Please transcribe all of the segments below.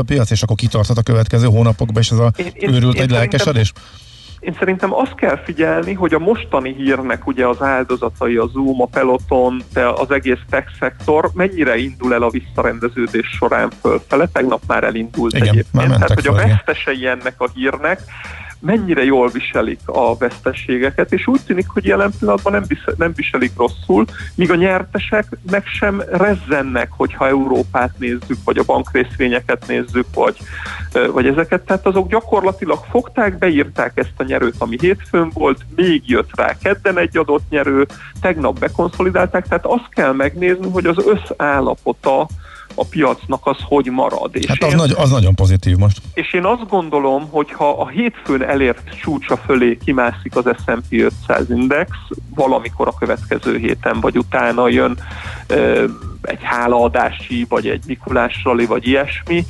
a piac, és akkor kitarthat a következő hónapokban, és ez a én, őrült én, egy lelkesedés? Én szerintem azt kell figyelni, hogy a mostani hírnek ugye az áldozatai, a Zoom, a Peloton, de az egész tech szektor mennyire indul el a visszarendeződés során fölfele, tegnap már elindult Igen, egyébként. Már Tehát, hogy a vesztesei ennek a hírnek mennyire jól viselik a veszteségeket, és úgy tűnik, hogy jelen pillanatban nem, visel, nem viselik rosszul, míg a nyertesek meg sem rezzennek, hogyha Európát nézzük, vagy a bankrészvényeket nézzük, vagy, vagy ezeket. Tehát azok gyakorlatilag fogták, beírták ezt a nyerőt, ami hétfőn volt, még jött rá kedden egy adott nyerő, tegnap bekonszolidálták, tehát azt kell megnézni, hogy az összállapota a piacnak az hogy marad. És hát az, én, nagy, az nagyon pozitív most. És én azt gondolom, hogy ha a hétfőn elért csúcsa fölé kimászik az S&P 500 index, valamikor a következő héten vagy utána jön ö, egy hálaadási, vagy egy Mikulás rali, vagy ilyesmi,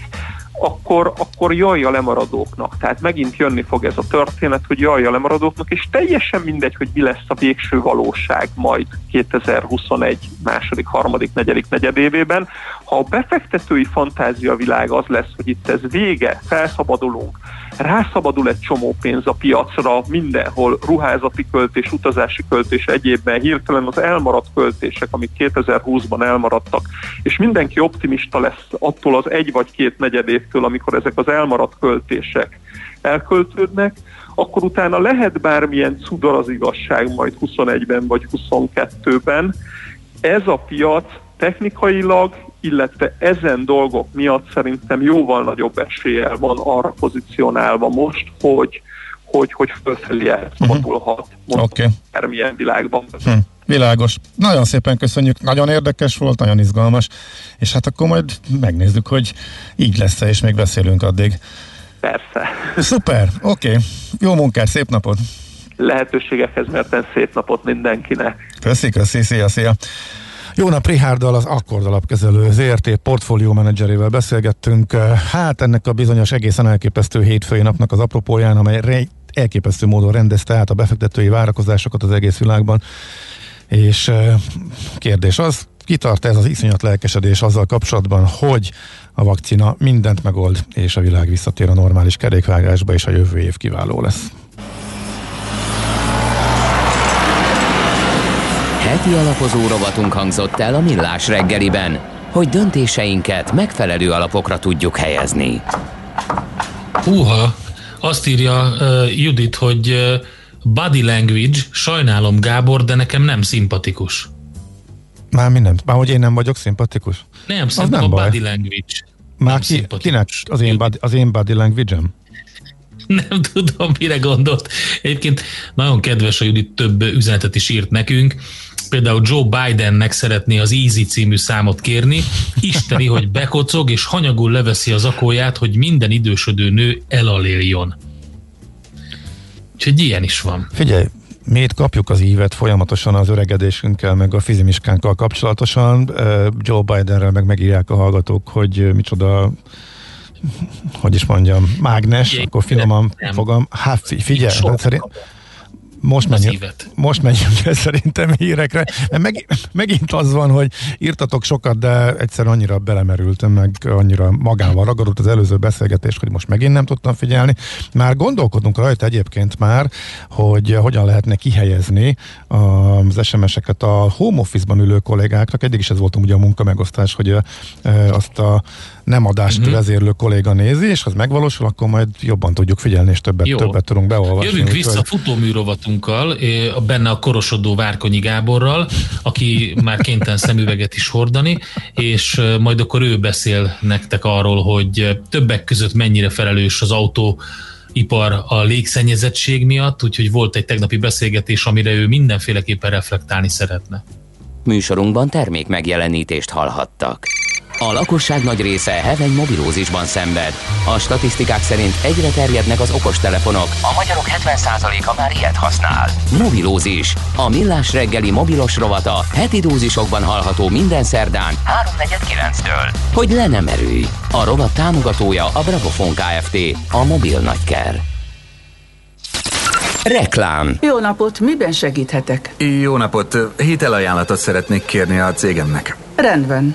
akkor, akkor jaj a lemaradóknak. Tehát megint jönni fog ez a történet, hogy jaj a lemaradóknak, és teljesen mindegy, hogy mi lesz a végső valóság majd 2021 második, harmadik, negyedik, negyedévében. Ha a befektetői fantázia világ az lesz, hogy itt ez vége, felszabadulunk, rászabadul egy csomó pénz a piacra, mindenhol ruházati költés, utazási költés egyébben, hirtelen az elmaradt költések, amik 2020-ban elmaradtak, és mindenki optimista lesz attól az egy vagy két negyed évtől, amikor ezek az elmaradt költések elköltődnek, akkor utána lehet bármilyen cudar az igazság majd 21-ben vagy 22-ben. Ez a piac technikailag illetve ezen dolgok miatt szerintem jóval nagyobb eséllyel van arra pozícionálva most, hogy hogy, hogy fölfelé elszabadulhat uh-huh. okay. bármilyen világban. Hm. Világos. Nagyon szépen köszönjük, nagyon érdekes volt, nagyon izgalmas, és hát akkor majd megnézzük, hogy így lesz és még beszélünk addig. Persze. Szuper, oké. Okay. Jó munkát, szép napot! Lehetőségekhez merten szép napot mindenkinek. Köszi, köszi, szia, szia! Jó nap, Rihárdal, az Akkord alapkezelő ZRT portfólió menedzserével beszélgettünk. Hát ennek a bizonyos egészen elképesztő hétfői napnak az apropóján, amely elképesztő módon rendezte át a befektetői várakozásokat az egész világban. És kérdés az, kitart ez az iszonyat lelkesedés azzal kapcsolatban, hogy a vakcina mindent megold, és a világ visszatér a normális kerékvágásba, és a jövő év kiváló lesz. Heti alapozó rovatunk hangzott el a Millás reggeliben, hogy döntéseinket megfelelő alapokra tudjuk helyezni. Húha, azt írja uh, Judit, hogy uh, body language, sajnálom Gábor, de nekem nem szimpatikus. Már minden, már hogy én nem vagyok szimpatikus? Nem, szerintem nem a baj. body language. Már ki, kinek az én, body, az én body language-em? Nem tudom, mire gondolt. Egyébként nagyon kedves, hogy Judit több üzenetet is írt nekünk például Joe Bidennek szeretné az Easy című számot kérni, isteni, hogy bekocog és hanyagul leveszi az akóját, hogy minden idősödő nő elaléljon. Úgyhogy ilyen is van. Figyelj, miért kapjuk az ívet folyamatosan az öregedésünkkel, meg a fizimiskánkkal kapcsolatosan. Joe Bidenrel meg megírják a hallgatók, hogy micsoda hogy is mondjam, mágnes, Igen, akkor finoman nem. fogom. Hát figyelj, szerint, most menjünk, most menjünk el szerintem hírekre, mert meg, megint az van, hogy írtatok sokat, de egyszer annyira belemerültem, meg annyira magával ragadott az előző beszélgetés, hogy most megint nem tudtam figyelni. Már gondolkodunk rajta egyébként már, hogy hogyan lehetne kihelyezni az SMS-eket a home office-ban ülő kollégáknak. Eddig is ez volt ugye a munkamegosztás, hogy azt a nem adást uh-huh. vezérlő kolléga nézi, és ha az megvalósul, akkor majd jobban tudjuk figyelni, és többet, Jó. többet tudunk beolvasni. Jövünk vissza hogy... futóműrovatunkkal, benne a korosodó Várkonyi Gáborral, aki már kénytelen szemüveget is hordani, és majd akkor ő beszél nektek arról, hogy többek között mennyire felelős az autó ipar a légszennyezettség miatt, úgyhogy volt egy tegnapi beszélgetés, amire ő mindenféleképpen reflektálni szeretne. Műsorunkban termék megjelenítést hallhattak. A lakosság nagy része heveny mobilózisban szenved. A statisztikák szerint egyre terjednek az okostelefonok. A magyarok 70%-a már ilyet használ. Mobilózis. A millás reggeli mobilos rovata heti dózisokban hallható minden szerdán 3.49-től. Hogy le nem erőj. A rovat támogatója a Bravofon Kft. A mobil nagyker. Reklám. Jó napot, miben segíthetek? Jó napot, hitelajánlatot szeretnék kérni a cégemnek. Rendben.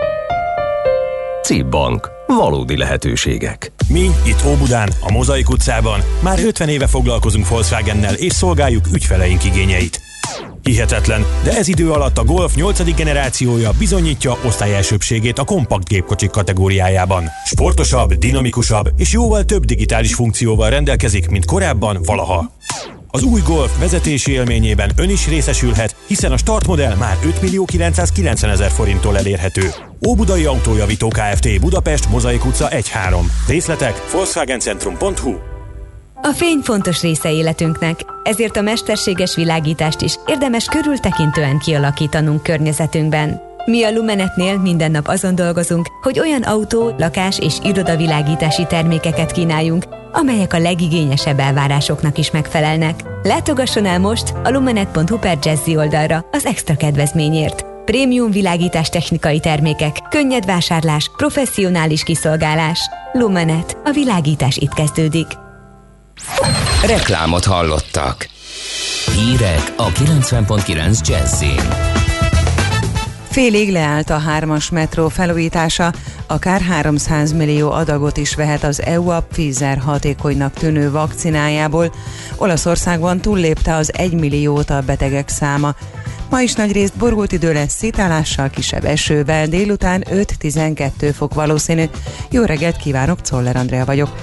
CIP Bank. Valódi lehetőségek. Mi itt Óbudán, a Mozaik utcában már 50 éve foglalkozunk Volkswagennel és szolgáljuk ügyfeleink igényeit. Hihetetlen, de ez idő alatt a Golf 8. generációja bizonyítja osztályelsőbségét a kompakt gépkocsik kategóriájában. Sportosabb, dinamikusabb és jóval több digitális funkcióval rendelkezik, mint korábban valaha. Az új Golf vezetési élményében ön is részesülhet, hiszen a startmodell már 5 millió 990 ezer forinttól elérhető. Óbudai Autójavító Kft. Budapest, Mozaik utca 1-3. Részletek volkswagencentrum.hu a fény fontos része életünknek, ezért a mesterséges világítást is érdemes körültekintően kialakítanunk környezetünkben. Mi a Lumenetnél minden nap azon dolgozunk, hogy olyan autó, lakás és irodavilágítási termékeket kínáljunk, amelyek a legigényesebb elvárásoknak is megfelelnek. Látogasson el most a lumenet.hu per Jazzy oldalra az extra kedvezményért. Prémium világítás technikai termékek, könnyed vásárlás, professzionális kiszolgálás. Lumenet. A világítás itt kezdődik. Reklámot hallottak. Hírek a 90.9 Jazzin. Félig leállt a hármas metró felújítása, akár 300 millió adagot is vehet az EU a Pfizer hatékonynak tűnő vakcinájából. Olaszországban túllépte az 1 milliót a betegek száma. Ma is nagy részt borult idő lesz szétálással, kisebb esővel, délután 5-12 fok valószínű. Jó reggelt kívánok, Czoller Andrea vagyok.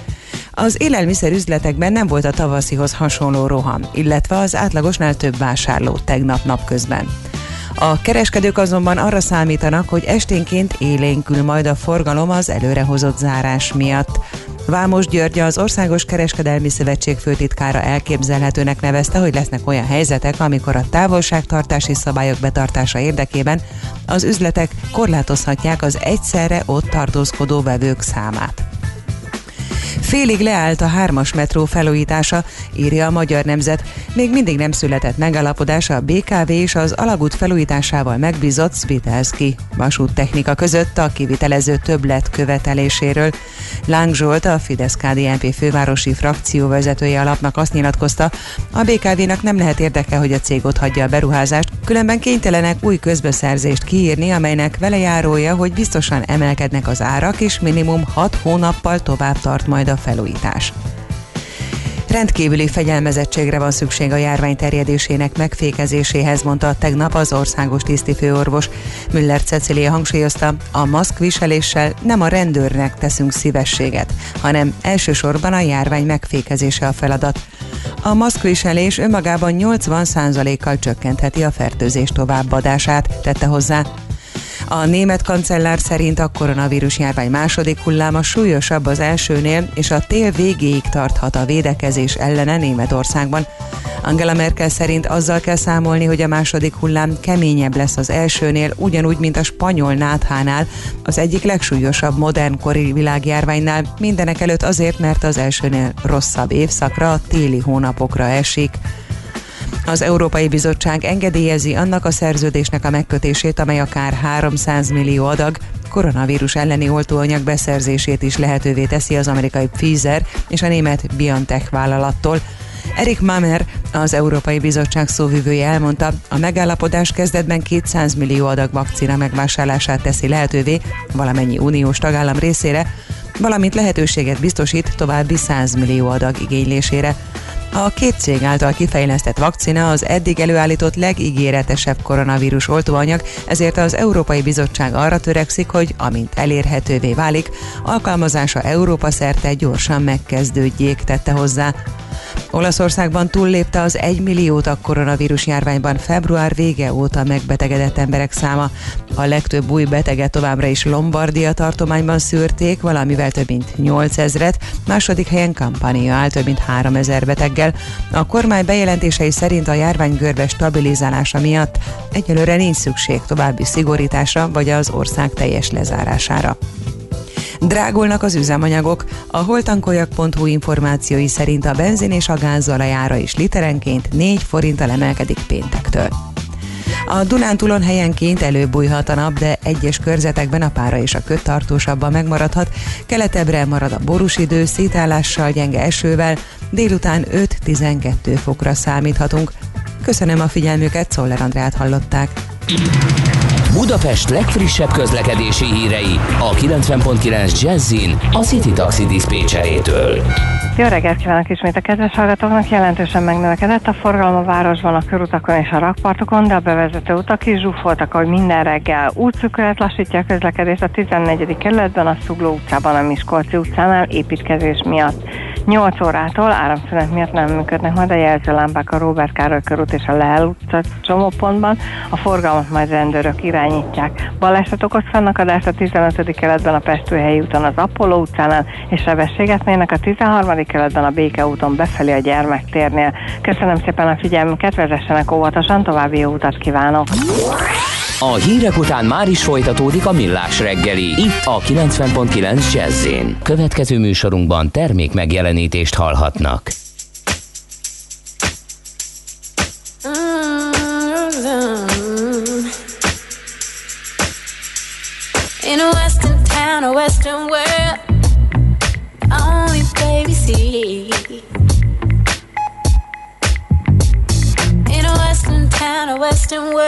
Az élelmiszer üzletekben nem volt a tavaszihoz hasonló roham, illetve az átlagosnál több vásárló tegnap napközben. A kereskedők azonban arra számítanak, hogy esténként élénkül majd a forgalom az előrehozott zárás miatt. Vámos György az Országos Kereskedelmi Szövetség főtitkára elképzelhetőnek nevezte, hogy lesznek olyan helyzetek, amikor a távolságtartási szabályok betartása érdekében az üzletek korlátozhatják az egyszerre ott tartózkodó vevők számát. Félig leállt a hármas metró felújítása, írja a Magyar Nemzet. Még mindig nem született megállapodás a BKV és az alagút felújításával megbízott Svitelski vasúttechnika között a kivitelező többlet követeléséről. Láng Zsolt, a fidesz KDNP fővárosi frakció vezetője alapnak azt nyilatkozta, a BKV-nak nem lehet érdeke, hogy a cég ott hagyja a beruházást, különben kénytelenek új közbeszerzést kiírni, amelynek velejárója, hogy biztosan emelkednek az árak, és minimum 6 hónappal tovább tart majd a felújítás. Rendkívüli fegyelmezettségre van szükség a járvány terjedésének megfékezéséhez, mondta tegnap az országos tisztifőorvos. Müller Cecilia hangsúlyozta, a maszkviseléssel nem a rendőrnek teszünk szívességet, hanem elsősorban a járvány megfékezése a feladat. A maszkviselés önmagában 80%-kal csökkentheti a fertőzés továbbadását, tette hozzá. A német kancellár szerint a koronavírus járvány második hulláma súlyosabb az elsőnél, és a tél végéig tarthat a védekezés ellene Németországban. Angela Merkel szerint azzal kell számolni, hogy a második hullám keményebb lesz az elsőnél, ugyanúgy, mint a spanyol náthánál, az egyik legsúlyosabb modernkori világjárványnál, mindenek előtt azért, mert az elsőnél rosszabb évszakra, téli hónapokra esik. Az Európai Bizottság engedélyezi annak a szerződésnek a megkötését, amely akár 300 millió adag koronavírus elleni oltóanyag beszerzését is lehetővé teszi az amerikai Pfizer és a német BioNTech vállalattól. Erik Mamer, az Európai Bizottság szóvivője elmondta, a megállapodás kezdetben 200 millió adag vakcina megvásárlását teszi lehetővé valamennyi uniós tagállam részére, valamint lehetőséget biztosít további 100 millió adag igénylésére. A két cég által kifejlesztett vakcina az eddig előállított legígéretesebb koronavírus oltóanyag, ezért az Európai Bizottság arra törekszik, hogy amint elérhetővé válik, alkalmazása Európa szerte gyorsan megkezdődjék, tette hozzá. Olaszországban túllépte az 1 milliót a koronavírus járványban február vége óta megbetegedett emberek száma. A legtöbb új beteget továbbra is Lombardia tartományban szűrték, valamivel több mint 8000-et, második helyen Kampania áll több mint 3000 beteggel. A kormány bejelentései szerint a járvány görbe stabilizálása miatt egyelőre nincs szükség további szigorításra vagy az ország teljes lezárására. Drágulnak az üzemanyagok. A holtankoljak.hu információi szerint a benzin és a gázzalajára is literenként 4 forinttal emelkedik péntektől. A Dunántúlon helyenként előbújhat a nap, de egyes körzetekben a pára és a köt tartósabban megmaradhat. Keletebbre marad a borús idő, szétállással, gyenge esővel, délután 5-12 fokra számíthatunk. Köszönöm a figyelmüket, Szoller Andrát hallották. Budapest legfrissebb közlekedési hírei a 90.9 Jazzin a City Taxi Dispécsejétől. Jó reggelt kívánok ismét a kedves hallgatóknak! Jelentősen megnövekedett a forgalom a városban, a körutakon és a rakpartokon, de a bevezető utak is zsúfoltak, ahogy minden reggel. Útszükület lassítja a közlekedést a 14. kerületben, a Szugló utcában, a Miskolci utcánál építkezés miatt. 8 órától áramszünet miatt nem működnek majd a jelzőlámpák a Robert Károly körút és a Lehel utca csomópontban, a forgalmat majd rendőrök irányítják. Baleset okoz fennakadást a 15. keletben a Pestőhelyi úton az Apollo utcánál, és sebességet mérnek a 13. keletben a Béke úton befelé a gyermektérnél. Köszönöm szépen a figyelmüket, vezessenek óvatosan, további jó utat kívánok! A hírek után már is folytatódik a millás reggeli. Itt a 90.9 jazz Következő műsorunkban termék megjelenítést hallhatnak. Town, a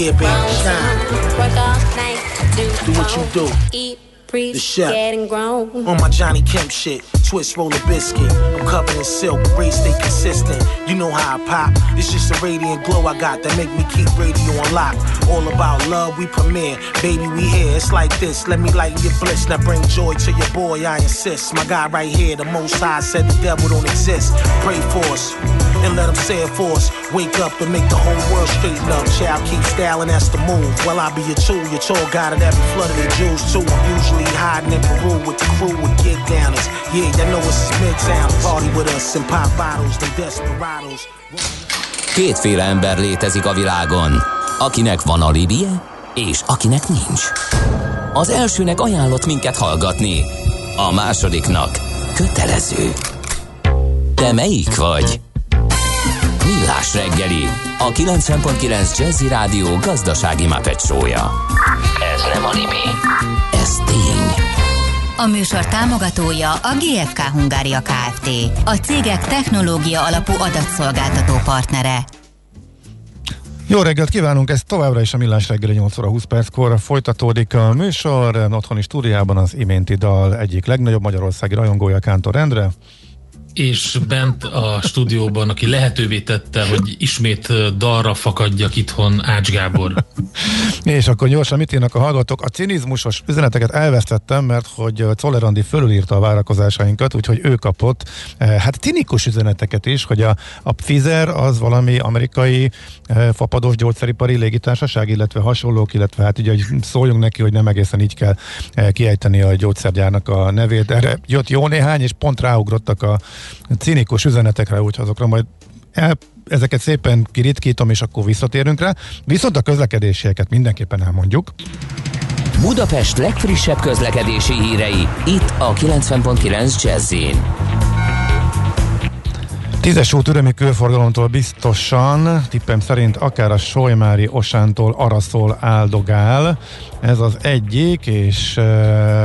Yeah, baby, shine. Work all night. Do, do what you do. Eat, breathe, the chef. getting grown. On my Johnny Kemp shit twist, roll a biscuit. I'm covered in silk, race stay consistent. You know how I pop. It's just a radiant glow I got that make me keep radio on lock. All about love, we premiere. Baby, we here. It's like this. Let me lighten your bliss. Now bring joy to your boy, I insist. My guy right here, the most high said the devil don't exist. Pray for us. And let them say it for us. Wake up and make the whole world straighten up. Child, keep styling, that's the move. Well, I'll be your tool, your tour guide at every flood of the Jews too. I'm usually hiding in Peru with the crew with get downers. Yeah, y'all know it's Midtown. Party with us and pop bottles, them desperados. Kétféle ember létezik a világon, akinek van alibije, és akinek nincs. Az elsőnek ajánlott minket hallgatni, a másodiknak kötelező. Te melyik vagy? Millás reggeli, a 90.9 Jazzy Rádió gazdasági mapetsója. Ez nem animi, ez tény. A műsor támogatója a GFK Hungária Kft. A cégek technológia alapú adatszolgáltató partnere. Jó reggelt kívánunk, ez továbbra is a Millás reggeli 8 óra 20 perckor folytatódik a műsor. Otthoni stúdiában az iménti dal egyik legnagyobb magyarországi rajongója Kántor Endre és bent a stúdióban, aki lehetővé tette, hogy ismét dalra fakadjak itthon Ács Gábor. és akkor gyorsan mit írnak a hallgatók? A cinizmusos üzeneteket elvesztettem, mert hogy Czollerandi fölülírta a várakozásainkat, úgyhogy ő kapott hát cinikus üzeneteket is, hogy a, a Pfizer az valami amerikai fapados gyógyszeripari légitársaság, illetve hasonlók, illetve hát ugye szóljunk neki, hogy nem egészen így kell kiejteni a gyógyszergyárnak a nevét. Erre jött jó néhány, és pont ráugrottak a cinikus üzenetekre, úgyhogy azokra majd el, ezeket szépen kiritkítom, és akkor visszatérünk rá. Viszont a közlekedésieket mindenképpen elmondjuk. Budapest legfrissebb közlekedési hírei, itt a 90.9 jazz Tízes út ürömi körforgalomtól biztosan, tippem szerint akár a Solymári Osántól Araszol áldogál. Ez az egyik, és uh,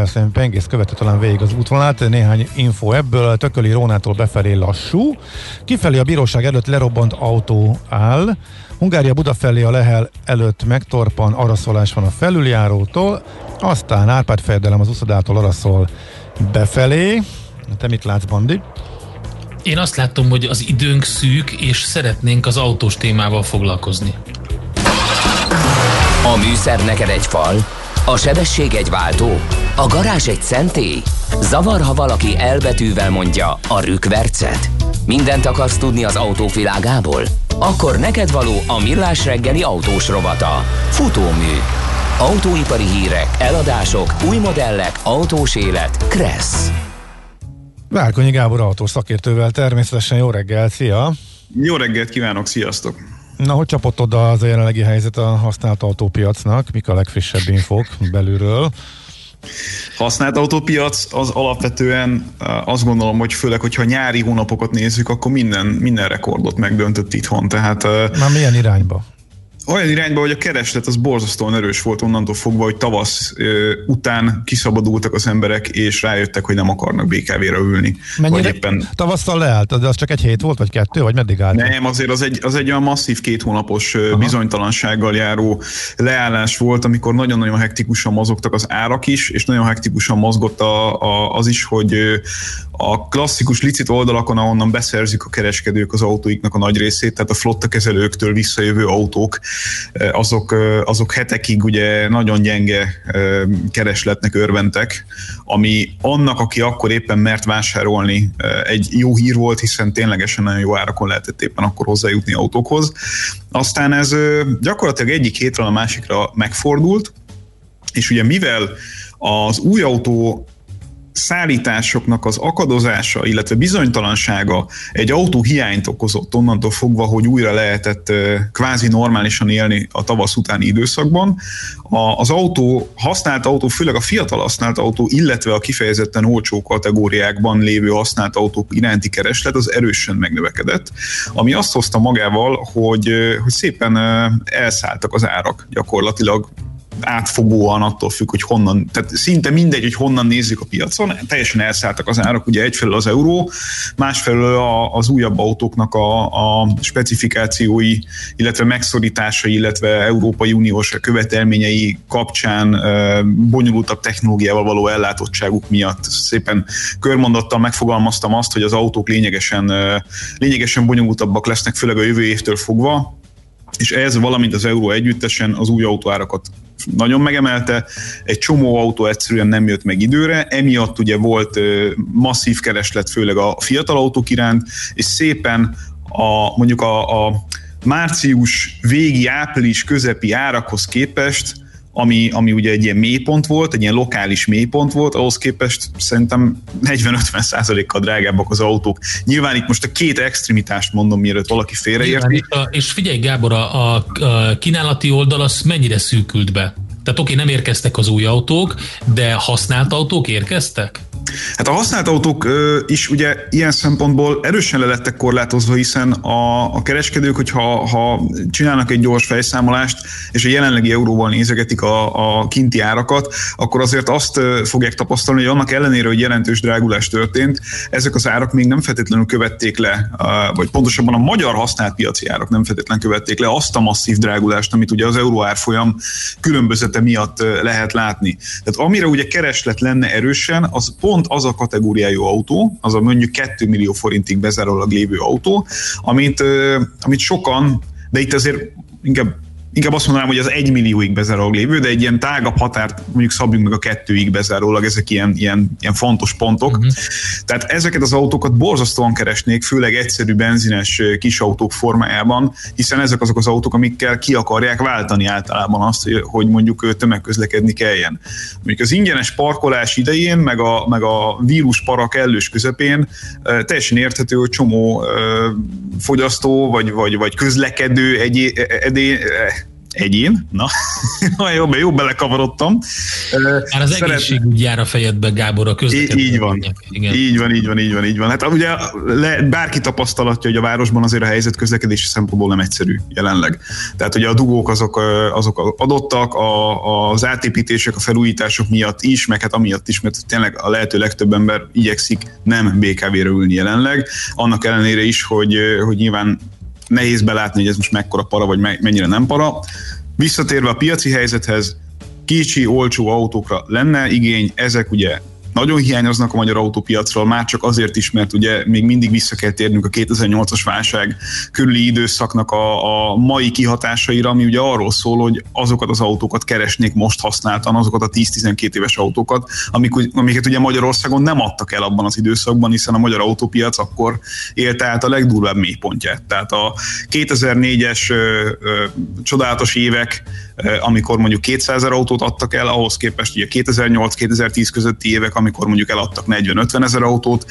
szerintem Pengész követő talán végig az útvonalát. Néhány info ebből, Tököli Rónától befelé lassú. Kifelé a bíróság előtt lerobbant autó áll. Hungária Budafelé a Lehel előtt megtorpan, araszolás van a felüljárótól, aztán Árpád Ferdelem az uszodától araszol befelé. Te mit látsz, Bandi? Én azt látom, hogy az időnk szűk, és szeretnénk az autós témával foglalkozni. A műszer neked egy fal, a sebesség egy váltó, a garázs egy szentély. Zavar, ha valaki elbetűvel mondja a rükvercet. Mindent akarsz tudni az autóvilágából? Akkor neked való a millás reggeli autós rovata. Futómű. Autóipari hírek, eladások, új modellek, autós élet. Kressz. Várkonyi Gábor autós szakértővel természetesen jó reggel, szia! Jó reggelt kívánok, sziasztok! Na, hogy csapott oda az a jelenlegi helyzet a használt autópiacnak? Mik a legfrissebb infók belülről? Használt autópiac az alapvetően azt gondolom, hogy főleg, hogyha nyári hónapokat nézzük, akkor minden, minden rekordot megdöntött itthon. Tehát, Már milyen irányba? Olyan irányba, hogy a kereslet az borzasztóan erős volt onnantól fogva, hogy tavasz ö, után kiszabadultak az emberek, és rájöttek, hogy nem akarnak BKV-ra ülni. Mennyire éppen... tavasszal leállt? De az csak egy hét volt, vagy kettő, vagy meddig állt? Nem, azért az egy, az egy olyan masszív két hónapos Aha. bizonytalansággal járó leállás volt, amikor nagyon-nagyon hektikusan mozogtak az árak is, és nagyon hektikusan mozgott a, a, az is, hogy a klasszikus licit oldalakon, ahonnan beszerzik a kereskedők az autóiknak a nagy részét, tehát a flotta kezelőktől visszajövő autók, azok, azok hetekig ugye nagyon gyenge keresletnek örventek, ami annak, aki akkor éppen mert vásárolni, egy jó hír volt, hiszen ténylegesen nagyon jó árakon lehetett éppen akkor hozzájutni autókhoz. Aztán ez gyakorlatilag egyik hétről a másikra megfordult, és ugye mivel az új autó szállításoknak az akadozása, illetve bizonytalansága egy autó hiányt okozott onnantól fogva, hogy újra lehetett kvázi normálisan élni a tavasz utáni időszakban. Az autó, használt autó, főleg a fiatal használt autó, illetve a kifejezetten olcsó kategóriákban lévő használt autók iránti kereslet az erősen megnövekedett, ami azt hozta magával, hogy, hogy szépen elszálltak az árak gyakorlatilag átfogóan attól függ, hogy honnan, tehát szinte mindegy, hogy honnan nézzük a piacon, teljesen elszálltak az árak, ugye egyfelől az euró, másfelől az újabb autóknak a, a specifikációi, illetve megszorításai, illetve Európai Uniós követelményei kapcsán bonyolultabb technológiával való ellátottságuk miatt. Szépen körmondattal megfogalmaztam azt, hogy az autók lényegesen, lényegesen bonyolultabbak lesznek, főleg a jövő évtől fogva, és ez, valamint az euró együttesen az új autóárakat nagyon megemelte, egy csomó autó egyszerűen nem jött meg időre, emiatt ugye volt masszív kereslet, főleg a fiatal autók iránt, és szépen a mondjuk a, a március végi, április közepi árakhoz képest ami, ami ugye egy ilyen mélypont volt, egy ilyen lokális mélypont volt, ahhoz képest szerintem 40-50 százalékkal drágábbak az autók. Nyilván itt most a két extremitást mondom, mielőtt valaki félreérti. És figyelj Gábor, a, a kínálati oldal az mennyire szűkült be? Tehát oké, nem érkeztek az új autók, de használt autók érkeztek? Hát a használt autók is ugye ilyen szempontból erősen le lettek korlátozva, hiszen a, a kereskedők, hogyha ha csinálnak egy gyors fejszámolást, és a jelenlegi euróval nézegetik a, a kinti árakat, akkor azért azt fogják tapasztalni, hogy annak ellenére, hogy jelentős drágulás történt, ezek az árak még nem feltétlenül követték le, vagy pontosabban a magyar használt piaci árak nem feltétlenül követték le azt a masszív drágulást, amit ugye az euró árfolyam különbözete miatt lehet látni. Tehát amire ugye kereslet lenne erősen, az pont pont az a kategóriájú autó, az a mondjuk 2 millió forintig bezárólag lévő autó, amit, amit sokan, de itt azért inkább inkább azt mondanám, hogy az egy millióig bezárólag lévő, de egy ilyen tágabb határt mondjuk szabjunk meg a kettőig bezárólag, ezek ilyen, ilyen, ilyen fontos pontok. Uh-huh. Tehát ezeket az autókat borzasztóan keresnék, főleg egyszerű benzines kis autók formájában, hiszen ezek azok az autók, amikkel ki akarják váltani általában azt, hogy mondjuk tömegközlekedni kelljen. Mondjuk az ingyenes parkolás idején, meg a, meg a vírus para kellős közepén teljesen érthető, hogy csomó fogyasztó vagy, vagy, vagy közlekedő egy, edé, egyén, na, jobb, jobb belekavarodtam. Már az Szeret... egészségügy jár a fejedbe, Gábor, a közlekedés. Így van. Igen. így van, így van, így van, így van. Hát ugye le, bárki tapasztalatja, hogy a városban azért a helyzet közlekedési szempontból nem egyszerű jelenleg. Tehát ugye a dugók azok, azok adottak, a, az átépítések, a felújítások miatt is, meg hát amiatt is, mert tényleg a lehető legtöbb ember igyekszik nem BKV-re ülni jelenleg, annak ellenére is, hogy, hogy nyilván nehéz belátni, hogy ez most mekkora para, vagy mennyire nem para. Visszatérve a piaci helyzethez, kicsi, olcsó autókra lenne igény, ezek ugye nagyon hiányoznak a magyar autópiacról, már csak azért is, mert ugye még mindig vissza kell térnünk a 2008-as válság körüli időszaknak a, a mai kihatásaira, ami ugye arról szól, hogy azokat az autókat keresnék most használtan, azokat a 10-12 éves autókat, amik, amiket ugye Magyarországon nem adtak el abban az időszakban, hiszen a magyar autópiac akkor élte át a legdurvább mélypontját. Tehát a 2004-es ö, ö, csodálatos évek, amikor mondjuk 200 ezer autót adtak el, ahhoz képest ugye 2008-2010 közötti évek, amikor mondjuk eladtak 40-50 ezer autót,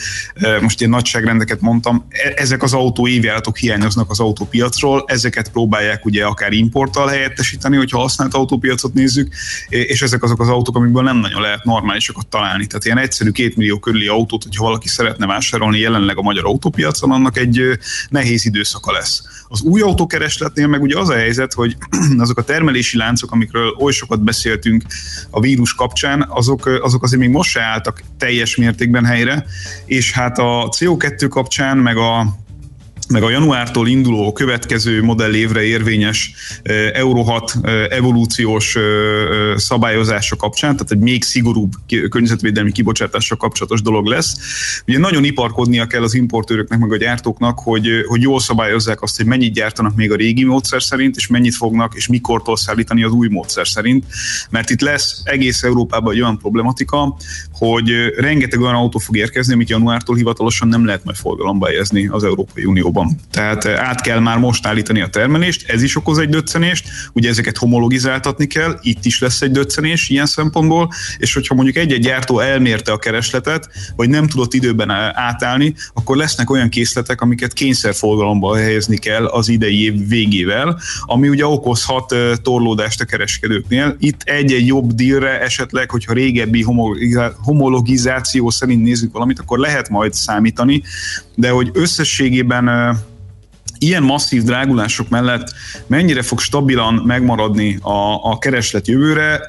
most ilyen nagyságrendeket mondtam, e, ezek az autó évjáratok hiányoznak az autópiacról, ezeket próbálják ugye akár importtal helyettesíteni, hogyha használt autópiacot nézzük, és ezek azok az autók, amikből nem nagyon lehet normálisokat találni. Tehát ilyen egyszerű két millió körüli autót, hogyha valaki szeretne vásárolni jelenleg a magyar autópiacon, annak egy nehéz időszaka lesz. Az új autókeresletnél meg ugye az a helyzet, hogy azok a termelési láncok, amikről oly sokat beszéltünk a vírus kapcsán, azok, azok azért még most se álltak teljes mértékben helyre, és hát a CO2 kapcsán, meg a meg a januártól induló következő modellévre érvényes Euro 6 evolúciós szabályozása kapcsán, tehát egy még szigorúbb környezetvédelmi kibocsátással kapcsolatos dolog lesz. Ugye nagyon iparkodnia kell az importőröknek, meg a gyártóknak, hogy, hogy jól szabályozzák azt, hogy mennyit gyártanak még a régi módszer szerint, és mennyit fognak, és mikortól szállítani az új módszer szerint. Mert itt lesz egész Európában egy olyan problematika, hogy rengeteg olyan autó fog érkezni, amit januártól hivatalosan nem lehet majd forgalomba helyezni az Európai Unióban. Tehát át kell már most állítani a termelést, ez is okoz egy döccenést, ugye ezeket homologizáltatni kell, itt is lesz egy döccenés ilyen szempontból, és hogyha mondjuk egy-egy gyártó elmérte a keresletet, vagy nem tudott időben átállni, akkor lesznek olyan készletek, amiket kényszerforgalomba helyezni kell az idei év végével, ami ugye okozhat torlódást a kereskedőknél. Itt egy-egy jobb dílre esetleg, hogyha régebbi homologizáció szerint nézzük valamit, akkor lehet majd számítani, de hogy összességében ilyen masszív drágulások mellett mennyire fog stabilan megmaradni a, a kereslet jövőre,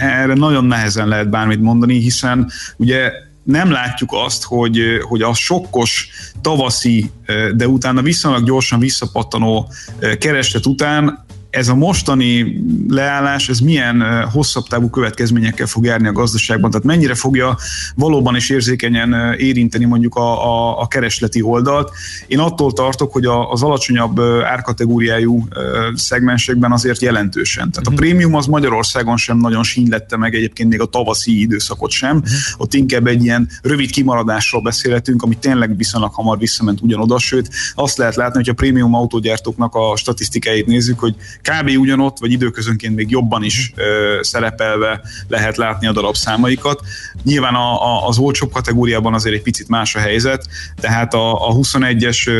erre nagyon nehezen lehet bármit mondani, hiszen ugye nem látjuk azt, hogy, hogy a sokkos tavaszi, de utána viszonylag gyorsan visszapattanó kereslet után ez a mostani leállás, ez milyen hosszabb távú következményekkel fog járni a gazdaságban, tehát mennyire fogja valóban is érzékenyen érinteni mondjuk a, a, a keresleti oldalt. Én attól tartok, hogy a, az alacsonyabb árkategóriájú szegmensekben azért jelentősen. Tehát a mhm. prémium az Magyarországon sem nagyon sínylette meg egyébként még a tavaszi időszakot sem. Uh-huh. Ott inkább egy ilyen rövid kimaradásról beszélhetünk, ami tényleg viszonylag hamar visszament ugyanoda, sőt azt lehet látni, hogy a prémium autógyártóknak a statisztikáit nézzük, hogy kb. ugyanott, vagy időközönként még jobban is ö, szerepelve lehet látni a darabszámaikat. Nyilván a, a, az olcsóbb kategóriában azért egy picit más a helyzet, tehát a, a 21-es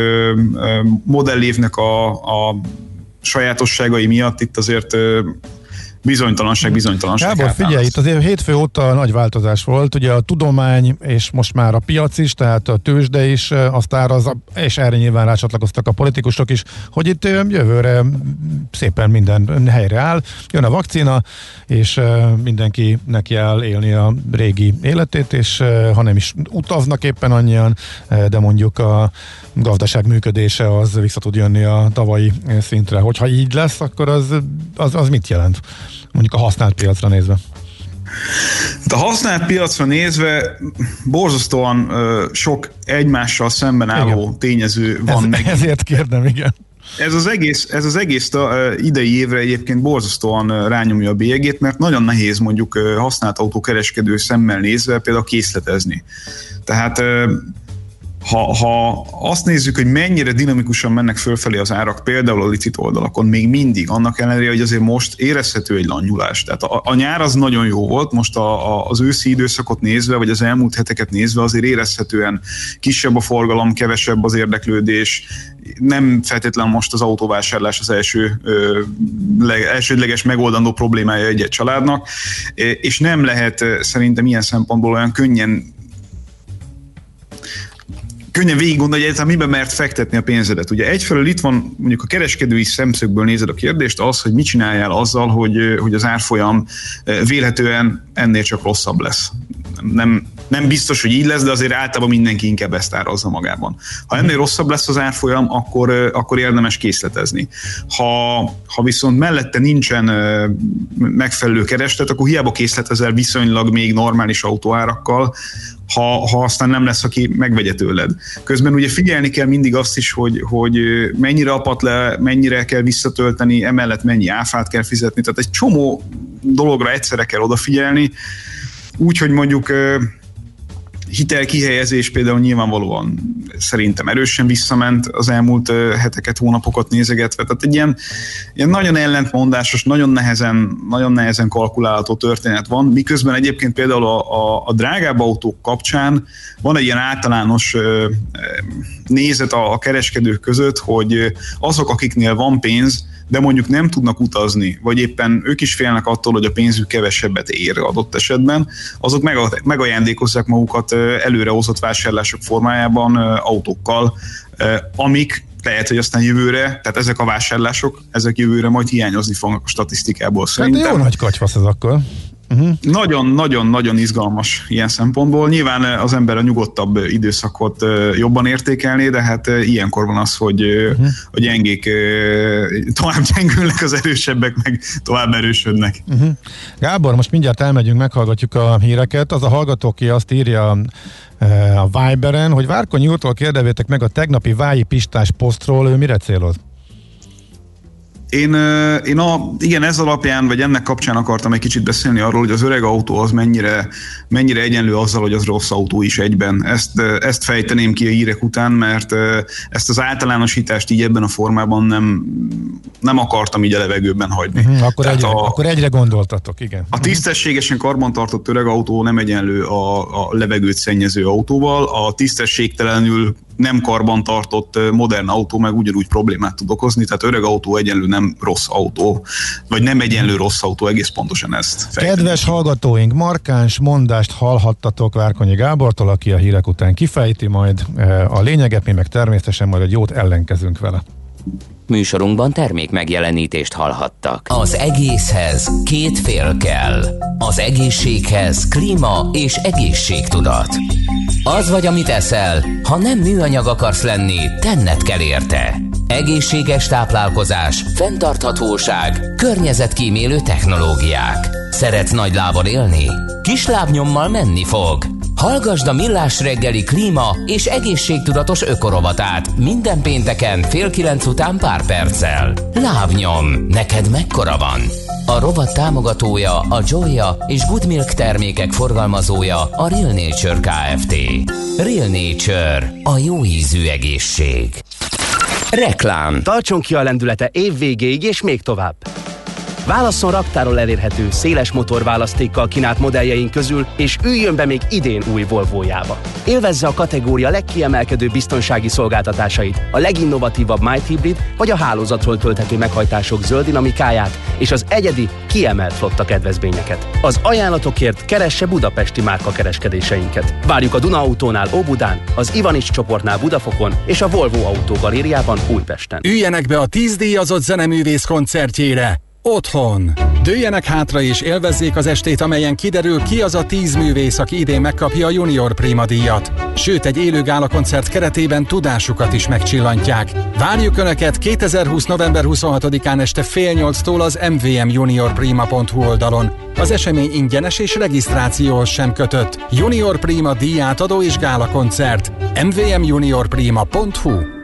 modellévnek a, a sajátosságai miatt itt azért Bizonytalanság, bizonytalanság. Gábor, figyelj, itt azért hétfő óta nagy változás volt, ugye a tudomány és most már a piac is, tehát a tőzsde is azt áraz, és erre nyilván rácsatlakoztak a politikusok is, hogy itt jövőre szépen minden helyre áll, jön a vakcina, és mindenki neki áll élni a régi életét, és ha nem is utaznak éppen annyian, de mondjuk a gazdaság működése az vissza tud jönni a tavalyi szintre. Hogyha így lesz, akkor az, az, az mit jelent? Mondjuk a használt piacra nézve. A használt piacra nézve borzasztóan ö, sok egymással szemben álló igen. tényező van Ez, meg. Ezért kérdem, igen. Ez az egész, ez az egész a, idei évre egyébként borzasztóan rányomja a bélyegét, mert nagyon nehéz mondjuk használt autókereskedő szemmel nézve például készletezni. Tehát ha, ha azt nézzük, hogy mennyire dinamikusan mennek fölfelé az árak, például a licit oldalakon, még mindig, annak ellenére, hogy azért most érezhető egy lanyulás. Tehát a, a nyár az nagyon jó volt, most a, a, az őszi időszakot nézve, vagy az elmúlt heteket nézve azért érezhetően kisebb a forgalom, kevesebb az érdeklődés, nem feltétlenül most az autóvásárlás az első ö, leg, elsődleges megoldandó problémája egy-egy családnak, és nem lehet szerintem ilyen szempontból olyan könnyen könnyen végig gondolni, hogy miben mert fektetni a pénzedet. Ugye egyfelől itt van mondjuk a kereskedői szemszögből nézed a kérdést, az, hogy mit csináljál azzal, hogy, hogy az árfolyam vélhetően ennél csak rosszabb lesz. Nem, nem biztos, hogy így lesz, de azért általában mindenki inkább ezt árazza magában. Ha ennél rosszabb lesz az árfolyam, akkor, akkor érdemes készletezni. Ha, ha viszont mellette nincsen megfelelő kereslet, akkor hiába készletezel viszonylag még normális autóárakkal, ha, ha aztán nem lesz, aki megvegye tőled. Közben ugye figyelni kell mindig azt is, hogy, hogy mennyire apat le, mennyire kell visszatölteni, emellett mennyi áfát kell fizetni, tehát egy csomó dologra egyszerre kell odafigyelni, úgyhogy mondjuk hitelkihelyezés például nyilvánvalóan szerintem erősen visszament az elmúlt heteket, hónapokat nézegetve. Tehát egy ilyen, ilyen nagyon ellentmondásos, nagyon nehezen, nagyon nehezen kalkulálható történet van, miközben egyébként például a, a, a drágább autók kapcsán van egy ilyen általános nézet a, a kereskedők között, hogy azok, akiknél van pénz, de mondjuk nem tudnak utazni, vagy éppen ők is félnek attól, hogy a pénzük kevesebbet ér adott esetben, azok megajándékozzák magukat előrehozott vásárlások formájában autókkal, amik lehet, hogy aztán jövőre, tehát ezek a vásárlások, ezek jövőre majd hiányozni fognak a statisztikából szerintem. Hát jó nagy kacsvasz ez akkor. Nagyon-nagyon-nagyon uh-huh. izgalmas ilyen szempontból. Nyilván az ember a nyugodtabb időszakot jobban értékelné, de hát ilyenkor van az, hogy uh-huh. a gyengék tovább gyengülnek, az erősebbek meg tovább erősödnek. Uh-huh. Gábor, most mindjárt elmegyünk, meghallgatjuk a híreket. Az a hallgató, ki azt írja a Viberen, hogy Várkonyi úrtól kérdevétek meg a tegnapi Vályi Pistás posztról, ő mire céloz? Én, én a, igen, ez alapján, vagy ennek kapcsán akartam egy kicsit beszélni arról, hogy az öreg autó az mennyire, mennyire egyenlő azzal, hogy az rossz autó is egyben. Ezt, ezt fejteném ki a hírek után, mert ezt az általánosítást így ebben a formában nem, nem akartam így a levegőben hagyni. Uh-huh, akkor, egyre, a, akkor egyre gondoltatok, igen. A tisztességesen karbantartott öreg autó nem egyenlő a, a levegőt szennyező autóval, a tisztességtelenül nem karbantartott modern autó meg ugyanúgy problémát tud okozni, tehát öreg autó egyenlő nem rossz autó, vagy nem egyenlő rossz autó, egész pontosan ezt. Fejteni. Kedves hallgatóink, markáns mondást hallhattatok Várkonyi Gábortól, aki a hírek után kifejti majd a lényeget, mi meg természetesen majd egy jót ellenkezünk vele. Műsorunkban termék megjelenítést hallhattak. Az egészhez két fél kell. Az egészséghez klíma és egészségtudat. Az vagy, amit eszel, ha nem műanyag akarsz lenni, tenned kell érte. Egészséges táplálkozás, fenntarthatóság, környezetkímélő technológiák. Szeretsz nagy lábon élni? Kis lábnyommal menni fog. Hallgasd a Millás reggeli klíma és egészségtudatos ökorovatát minden pénteken fél kilenc után pár perccel. Lábnyom, neked mekkora van? A rovat támogatója a Joya és Good Milk termékek forgalmazója a Real Nature Kft. Real Nature, a jó ízű egészség. Reklám. Tartson ki a lendülete év végéig és még tovább. Válasszon raktáról elérhető, széles motorválasztékkal kínált modelljeink közül, és üljön be még idén új Volvo-jába. Élvezze a kategória legkiemelkedő biztonsági szolgáltatásait, a leginnovatívabb Might Hybrid vagy a hálózatról tölthető meghajtások zöld dinamikáját és az egyedi, kiemelt flotta kedvezményeket. Az ajánlatokért keresse budapesti márka kereskedéseinket. Várjuk a Duna Autónál Óbudán, az Ivanics csoportnál Budafokon és a Volvo Autó Galériában Újpesten. Üljenek be a 10 díjazott zeneművész koncertjére! Otthon. Dőjenek hátra és élvezzék az estét, amelyen kiderül ki az a tíz művész, aki idén megkapja a Junior Prima díjat. Sőt, egy élő gála koncert keretében tudásukat is megcsillantják. Várjuk Önöket 2020. november 26-án este fél nyolctól az mvmjuniorprima.hu oldalon. Az esemény ingyenes és regisztrációhoz sem kötött. Junior Prima díjátadó és gála koncert. mvmjuniorprima.hu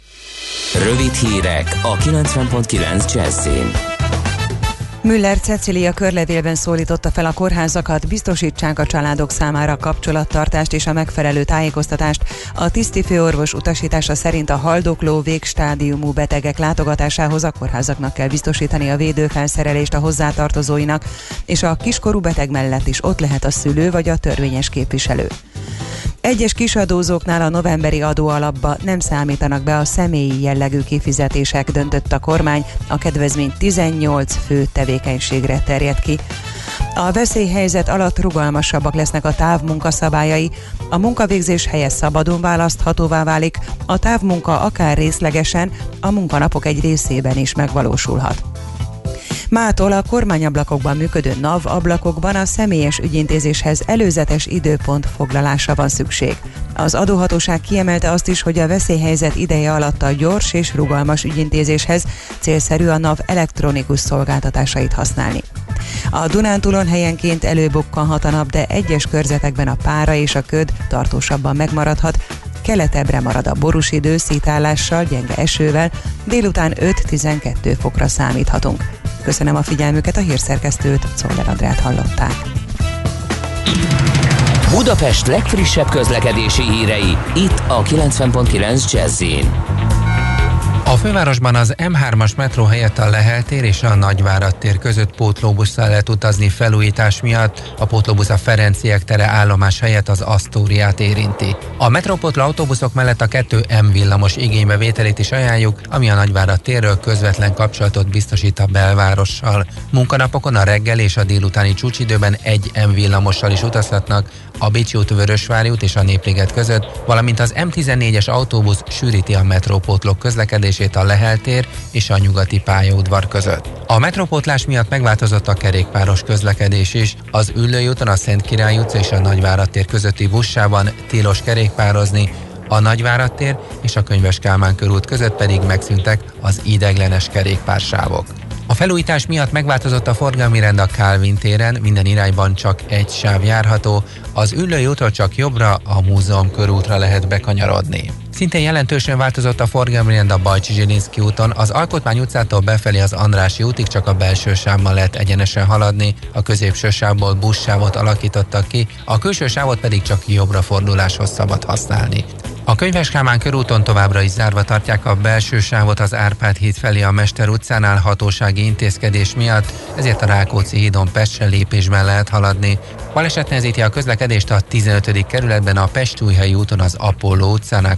Rövid hírek a 90.9 Jazzin. Müller Cecilia körlevélben szólította fel a kórházakat, biztosítsák a családok számára kapcsolattartást és a megfelelő tájékoztatást. A tisztifőorvos utasítása szerint a haldokló végstádiumú betegek látogatásához a kórházaknak kell biztosítani a védőfelszerelést a hozzátartozóinak, és a kiskorú beteg mellett is ott lehet a szülő vagy a törvényes képviselő. Egyes kisadózóknál a novemberi adóalapba nem számítanak be a személyi jellegű kifizetések, döntött a kormány, a kedvezmény 18 fő tevékenységre terjed ki. A veszélyhelyzet alatt rugalmasabbak lesznek a távmunkaszabályai, a munkavégzés helye szabadon választhatóvá válik, a távmunka akár részlegesen, a munkanapok egy részében is megvalósulhat. Mától a kormányablakokban működő NAV ablakokban a személyes ügyintézéshez előzetes időpont foglalása van szükség. Az adóhatóság kiemelte azt is, hogy a veszélyhelyzet ideje alatt a gyors és rugalmas ügyintézéshez célszerű a NAV elektronikus szolgáltatásait használni. A Dunántúlon helyenként előbukkanhat a nap, de egyes körzetekben a pára és a köd tartósabban megmaradhat, keletebbre marad a borús idő szétállással, gyenge esővel, délután 5-12 fokra számíthatunk. Köszönöm a figyelmüket, a hírszerkesztőt, Czoller Andrát hallották. Budapest legfrissebb közlekedési hírei, itt a 90.9 jazz a fővárosban az M3-as metró helyett a Lehel tér és a Nagyvárad tér között pótlóbusszal lehet utazni felújítás miatt. A pótlóbusz a Ferenciek tere állomás helyett az Asztóriát érinti. A metrópótló autóbuszok mellett a 2 M villamos igénybevételét is ajánljuk, ami a Nagyvárad térről közvetlen kapcsolatot biztosít a belvárossal. Munkanapokon a reggel és a délutáni csúcsidőben egy M villamossal is utazhatnak, a Bécsi út, Vörösvári út és a Népliget között, valamint az M14-es autóbusz sűríti a metrópótlók közlekedését a Lehel tér és a nyugati pályaudvar között. A metrópótlás miatt megváltozott a kerékpáros közlekedés is. Az Üllői úton a Szent Király utca és a Nagyvárad tér közötti buszsában tilos kerékpározni, a Nagyvárad tér és a Könyves Kálmán körút között pedig megszűntek az ideglenes kerékpársávok. A felújítás miatt megváltozott a forgalmi rend a Kálvin téren, minden irányban csak egy sáv járható, az Üllői útról csak jobbra, a múzeum körútra lehet bekanyarodni. Szintén jelentősen változott a forgalmi rend a Bajcsi Zsilinszki úton, az Alkotmány utcától befelé az Andrási útig csak a belső sávban lehet egyenesen haladni, a középső sávból buszsávot alakítottak ki, a külső sávot pedig csak jobbra forduláshoz szabad használni. A Könyves Kálmán körúton továbbra is zárva tartják a belső sávot az Árpád híd felé a Mester utcánál hatósági intézkedés miatt, ezért a Rákóczi hídon Pestre lépésben lehet haladni. Baleset nehezíti a közlekedést a 15. kerületben a Pestújhelyi úton az Apollo utcánál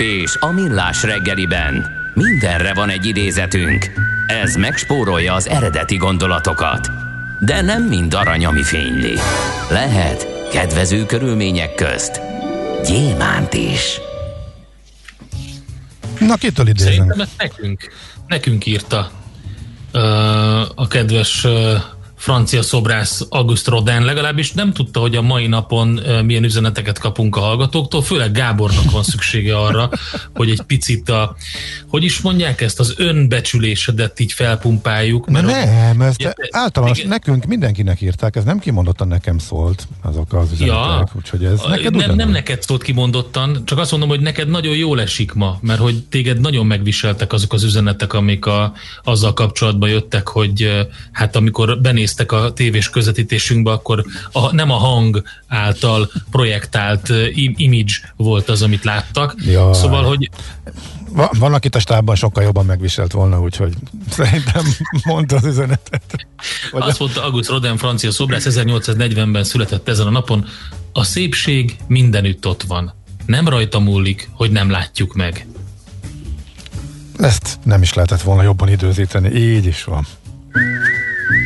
Aranyköpés a millás reggeliben. Mindenre van egy idézetünk. Ez megspórolja az eredeti gondolatokat. De nem mind arany, ami fényli. Lehet kedvező körülmények közt gyémánt is. Na, kitől idézünk? Szerintem ezt nekünk, nekünk írta uh, a kedves uh, francia szobrász August Rodin legalábbis nem tudta, hogy a mai napon milyen üzeneteket kapunk a hallgatóktól, főleg Gábornak van szüksége arra, hogy egy picit a, hogy is mondják ezt, az önbecsülésedet így felpumpáljuk. Mert nem, ezt ugye, általános, igen. nekünk mindenkinek írták, ez nem kimondottan nekem szólt, azok az üzenetek, ja, úgyhogy ez neked nem, nem neked szólt kimondottan, csak azt mondom, hogy neked nagyon jól esik ma, mert hogy téged nagyon megviseltek azok az üzenetek, amik a, azzal kapcsolatban jöttek, hogy hát amikor benéz néztek a tévés közvetítésünkbe, akkor a, nem a hang által projektált image volt az, amit láttak. Jaj. Szóval, hogy vannak itt a stábban sokkal jobban megviselt volna, úgyhogy szerintem mondta az üzenetet. Vagy Azt mondta August Rodin, francia szobrász, 1840-ben született ezen a napon. A szépség mindenütt ott van. Nem rajta múlik, hogy nem látjuk meg. Ezt nem is lehetett volna jobban időzíteni, így is van.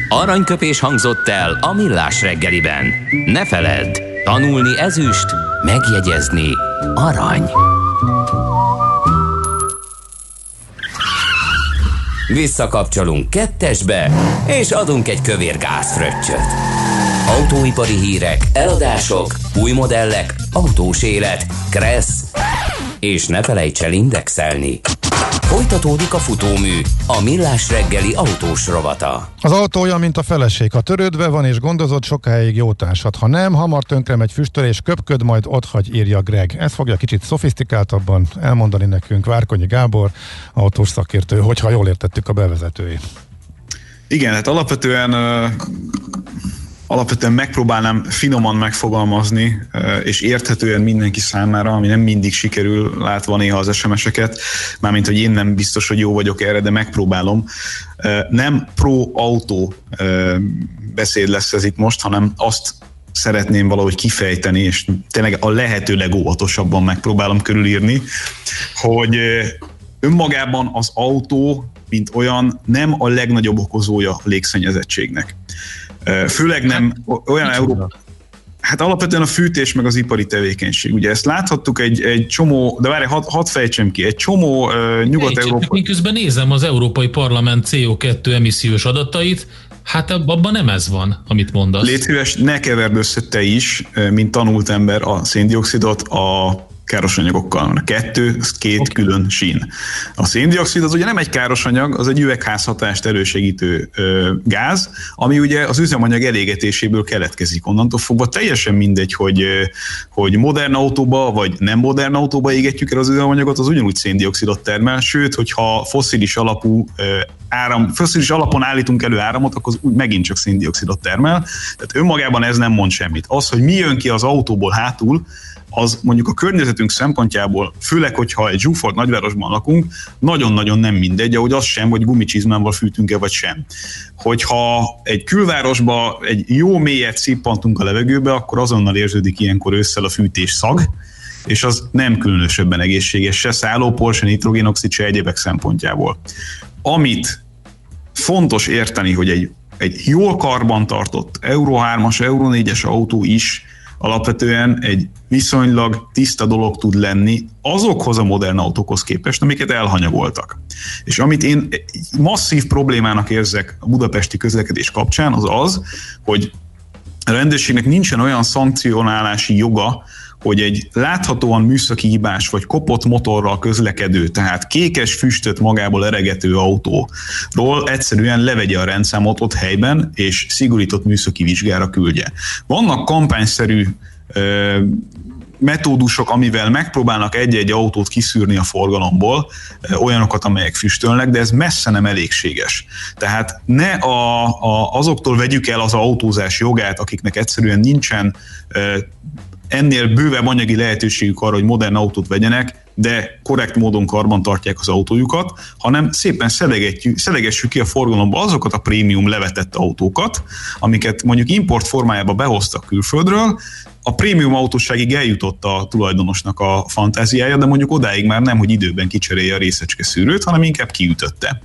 Aranyköpés hangzott el a millás reggeliben. Ne feledd, tanulni ezüst, megjegyezni arany. Visszakapcsolunk kettesbe, és adunk egy kövér gázfröccsöt. Autóipari hírek, eladások, új modellek, autós élet, kressz, és ne felejts el indexelni. Folytatódik a futómű, a millás reggeli autós rovata. Az autó olyan, mint a feleség. Ha törődve van és gondozott, sokáig jó társad. Ha nem, hamar tönkre megy füstölés, köpköd, majd hagy, írja Greg. Ez fogja kicsit szofisztikáltabban elmondani nekünk Várkonyi Gábor, autós szakértő, hogyha jól értettük a bevezetőjét. Igen, hát alapvetően alapvetően megpróbálnám finoman megfogalmazni, és érthetően mindenki számára, ami nem mindig sikerül, látva néha az SMS-eket, mármint, hogy én nem biztos, hogy jó vagyok erre, de megpróbálom. Nem pro-autó beszéd lesz ez itt most, hanem azt szeretném valahogy kifejteni, és tényleg a lehető legóvatosabban megpróbálom körülírni, hogy önmagában az autó, mint olyan, nem a legnagyobb okozója a légszennyezettségnek. Főleg nem olyan Európa, Hát alapvetően a fűtés meg az ipari tevékenység. Ugye ezt láthattuk egy, egy csomó, de várj, hadd had fejtsem ki, egy csomó uh, nyugat-európai... Én közben nézem az Európai Parlament CO2 emissziós adatait, Hát abban nem ez van, amit mondasz. Légy szíves, ne keverd össze te is, mint tanult ember a széndiokszidot a káros anyagokkal. A kettő, az két okay. külön sín. A széndiokszid az ugye nem egy káros anyag, az egy üvegházhatást elősegítő ö, gáz, ami ugye az üzemanyag elégetéséből keletkezik. Onnantól fogva teljesen mindegy, hogy, hogy modern autóba vagy nem modern autóba égetjük el az üzemanyagot, az ugyanúgy széndiokszidot termel, sőt, hogyha foszilis alapú ö, áram, foszilis alapon állítunk elő áramot, akkor úgy megint csak széndiokszidot termel. Tehát önmagában ez nem mond semmit. Az, hogy mi jön ki az autóból hátul, az mondjuk a környezetünk szempontjából, főleg, hogyha egy zsúfolt nagyvárosban lakunk, nagyon-nagyon nem mindegy, ahogy az sem, hogy gumicsizmával fűtünk-e vagy sem. Hogyha egy külvárosba egy jó mélyet szippantunk a levegőbe, akkor azonnal érződik ilyenkor ősszel a fűtés szag, és az nem különösebben egészséges, se szállópor, se nitrogénoxid, se egyebek szempontjából. Amit fontos érteni, hogy egy, egy jól karbantartott Euro 3-as, Euro 4-es autó is alapvetően egy viszonylag tiszta dolog tud lenni azokhoz a modern autókhoz képest, amiket elhanyagoltak. És amit én masszív problémának érzek a budapesti közlekedés kapcsán, az az, hogy a rendőrségnek nincsen olyan szankcionálási joga, hogy egy láthatóan műszaki hibás vagy kopott motorral közlekedő, tehát kékes füstöt magából eregető autóról egyszerűen levegye a rendszámot ott helyben, és szigorított műszaki vizsgára küldje. Vannak kampányszerű metódusok, amivel megpróbálnak egy-egy autót kiszűrni a forgalomból, olyanokat, amelyek füstölnek, de ez messze nem elégséges. Tehát ne a, a, azoktól vegyük el az autózás jogát, akiknek egyszerűen nincsen ennél bővebb anyagi lehetőségük arra, hogy modern autót vegyenek, de korrekt módon karban tartják az autójukat, hanem szépen szelegessük ki a forgalomba azokat a prémium levetett autókat, amiket mondjuk import formájába behoztak külföldről, a prémium autóságig eljutott a tulajdonosnak a fantáziája, de mondjuk odáig már nem, hogy időben kicserélje a részecske szűrőt, hanem inkább kiütötte.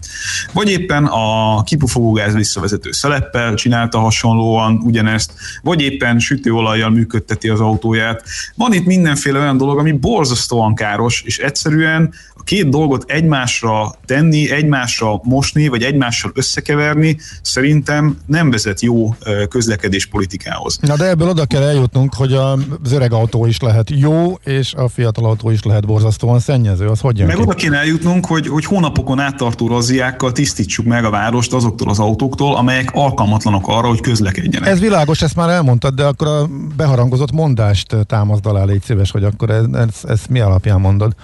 Vagy éppen a kipufogógáz visszavezető szeleppel csinálta hasonlóan ugyanezt, vagy éppen sütőolajjal működteti az autóját. Van itt mindenféle olyan dolog, ami borzasztóan káros, és egyszerűen a két dolgot egymásra tenni, egymásra mosni, vagy egymással összekeverni szerintem nem vezet jó közlekedés politikához. Na de ebből oda kell eljutnunk, hogy az öreg autó is lehet jó, és a fiatal autó is lehet borzasztóan szennyező. Az hogy jön Meg ki? oda kéne eljutnunk, hogy, hogy hónapokon áttartó razziákkal tisztítsuk meg a várost azoktól az autóktól, amelyek alkalmatlanok arra, hogy közlekedjenek. Ez világos, ezt már elmondtad, de akkor a beharangozott mondást támaszt alá, légy szíves, hogy akkor ez, ez, ez mi alapján mondod?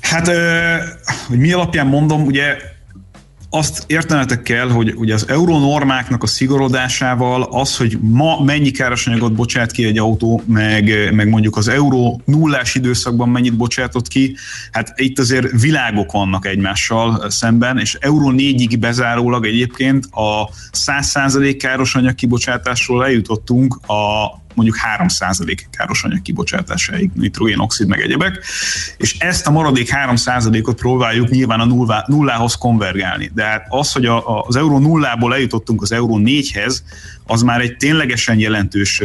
Hát, hogy mi alapján mondom, ugye azt értenetek kell, hogy ugye az euronormáknak a szigorodásával az, hogy ma mennyi károsanyagot bocsát ki egy autó, meg, meg mondjuk az euró nullás időszakban mennyit bocsátott ki, hát itt azért világok vannak egymással szemben, és euró négyig bezárólag egyébként a 100% károsanyag kibocsátásról eljutottunk a mondjuk 3% káros anyag kibocsátásáig, nitrogénoxid meg egyebek, és ezt a maradék 3%-ot próbáljuk nyilván a nullá, nullához konvergálni. De hát az, hogy a, az euró nullából eljutottunk az euró 4-hez, az már egy ténylegesen jelentős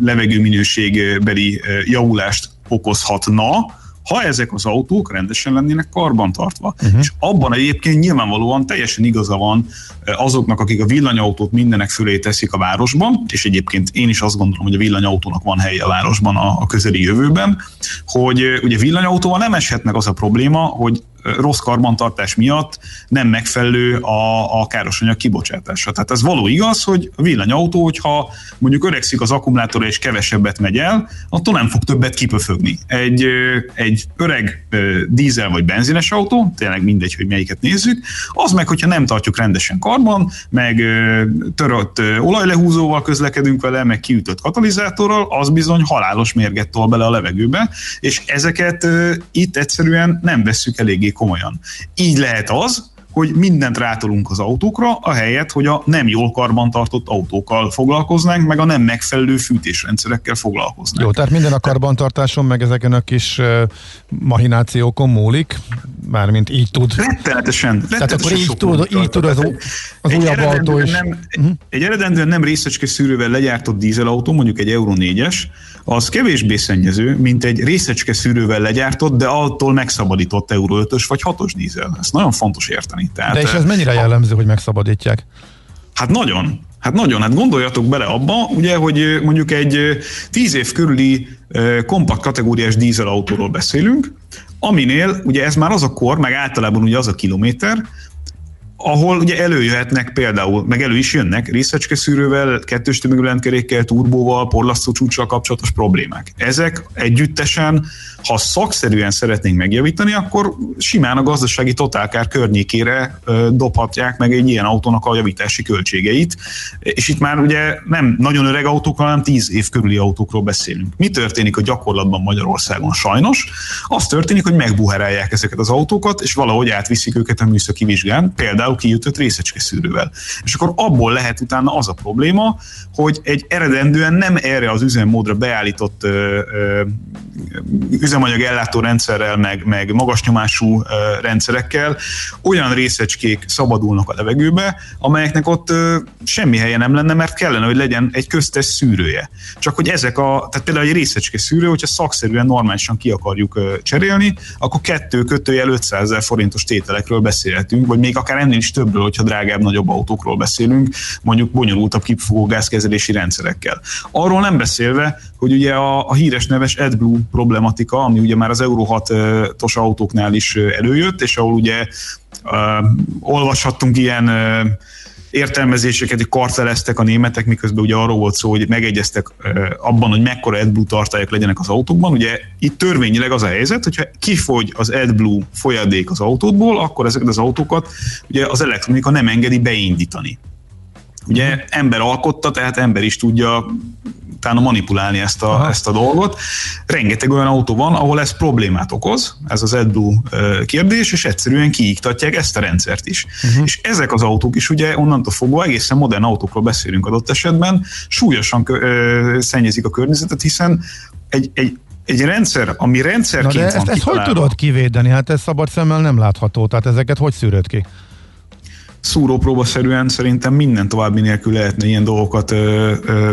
levegőminőségbeli javulást okozhatna, ha ezek az autók rendesen lennének karbantartva. Uh-huh. És abban egyébként nyilvánvalóan teljesen igaza van eh, azoknak, akik a villanyautót mindenek fölé teszik a városban, és egyébként én is azt gondolom, hogy a villanyautónak van helye a városban a, a közeli jövőben, hogy eh, ugye villanyautóval nem eshet meg az a probléma, hogy rossz karbantartás miatt nem megfelelő a, a károsanyag kibocsátása. Tehát ez való igaz, hogy a villanyautó, hogyha mondjuk öregszik az akkumulátora és kevesebbet megy el, attól nem fog többet kipöfögni. Egy, egy öreg dízel vagy benzines autó, tényleg mindegy, hogy melyiket nézzük, az meg, hogyha nem tartjuk rendesen karban, meg törött olajlehúzóval közlekedünk vele, meg kiütött katalizátorral, az bizony halálos mérget tol bele a levegőbe, és ezeket itt egyszerűen nem vesszük eléggé komolyan. Így lehet az, hogy mindent rátolunk az autókra, ahelyett, hogy a nem jól karbantartott autókkal foglalkoznánk, meg a nem megfelelő fűtésrendszerekkel foglalkoznánk. Jó, tehát minden a karbantartáson, meg ezeken a kis uh, mahinációkon múlik, mármint így tud. Rettenetesen. Tehát akkor így tud, így tud az, az újabb autó is. Nem, uh-huh. Egy eredendően nem részecske szűrővel legyártott dízelautó, mondjuk egy Euro 4-es, az kevésbé szennyező, mint egy részecske szűrővel legyártott, de attól megszabadított Euro 5-ös vagy 6-os dízel. Ez nagyon fontos érteni. Tehát, de és ez mennyire jellemző, hogy megszabadítják? Hát nagyon. Hát nagyon, hát gondoljatok bele abba, ugye, hogy mondjuk egy 10 év körüli kompakt kategóriás dízelautóról beszélünk, aminél ugye ez már az a kor, meg általában ugye az a kilométer, ahol ugye előjöhetnek például, meg elő is jönnek részecske szűrővel, kettős tömegülendkerékkel, turbóval, porlasztó csúcsal kapcsolatos problémák. Ezek együttesen, ha szakszerűen szeretnénk megjavítani, akkor simán a gazdasági totálkár környékére dobhatják meg egy ilyen autónak a javítási költségeit. És itt már ugye nem nagyon öreg autókról, hanem tíz év körüli autókról beszélünk. Mi történik a gyakorlatban Magyarországon sajnos? Az történik, hogy megbuherálják ezeket az autókat, és valahogy átviszik őket a műszaki vizsgán, például például kijutott részecske szűrővel. És akkor abból lehet utána az a probléma, hogy egy eredendően nem erre az üzemmódra beállított ö, ö, üzemanyag ellátó rendszerrel, meg, meg magas nyomású ö, rendszerekkel olyan részecskék szabadulnak a levegőbe, amelyeknek ott ö, semmi helye nem lenne, mert kellene, hogy legyen egy köztes szűrője. Csak hogy ezek a, tehát például egy részecske szűrő, hogyha szakszerűen normálisan ki akarjuk cserélni, akkor kettő kötőjel 500 ezer forintos tételekről beszélhetünk, vagy még akár ennél is többről, hogyha drágább, nagyobb autókról beszélünk, mondjuk bonyolultabb kipufogó gázkezelési rendszerekkel. Arról nem beszélve, hogy ugye a, a híres neves AdBlue problematika, ami ugye már az Euro 6-os autóknál is előjött, és ahol ugye uh, olvashattunk ilyen uh, értelmezéseket, karteleztek a németek, miközben ugye arról volt szó, hogy megegyeztek abban, hogy mekkora AdBlue tartályok legyenek az autókban. Ugye itt törvényileg az a helyzet, hogyha kifogy az AdBlue folyadék az autódból, akkor ezeket az autókat ugye az elektronika nem engedi beindítani. Ugye ember alkotta, tehát ember is tudja utána manipulálni ezt a, ezt a dolgot. Rengeteg olyan autó van, ahol ez problémát okoz, ez az AdBlue kérdés, és egyszerűen kiiktatják ezt a rendszert is. Uh-huh. És ezek az autók is ugye onnantól fogva egészen modern autókról beszélünk adott esetben, súlyosan ö, szennyezik a környezetet, hiszen egy, egy egy rendszer, ami rendszerként Na de ezt, ezt hogy tudod kivédeni? Hát ez szabad szemmel nem látható, tehát ezeket hogy szűröd ki? Szúrópróbaszerűen szerintem minden további nélkül lehetne ilyen dolgokat ö, ö,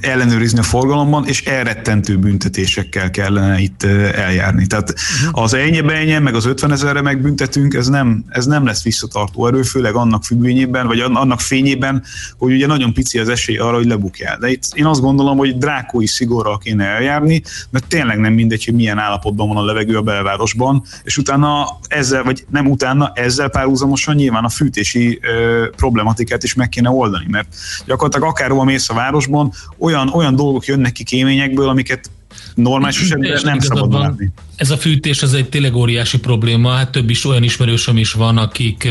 ellenőrizni a forgalomban, és elrettentő büntetésekkel kellene itt eljárni. Tehát uh-huh. az ennyi ennyi, meg az 50 ezerre megbüntetünk, ez nem, ez nem lesz visszatartó erő, főleg annak függvényében, vagy annak fényében, hogy ugye nagyon pici az esély arra, hogy lebukjál. De itt én azt gondolom, hogy drákói szigorral kéne eljárni, mert tényleg nem mindegy, hogy milyen állapotban van a levegő a belvárosban, és utána ezzel, vagy nem utána, ezzel párhuzamosan nyilván a fűtési ö, problematikát is meg kéne oldani, mert gyakorlatilag akárhol mész a városban, olyan, olyan dolgok jönnek ki kéményekből, amiket normális esetben nem szabad látni. Ez a fűtés, ez egy tényleg óriási probléma, hát több is olyan ismerősöm is van, akik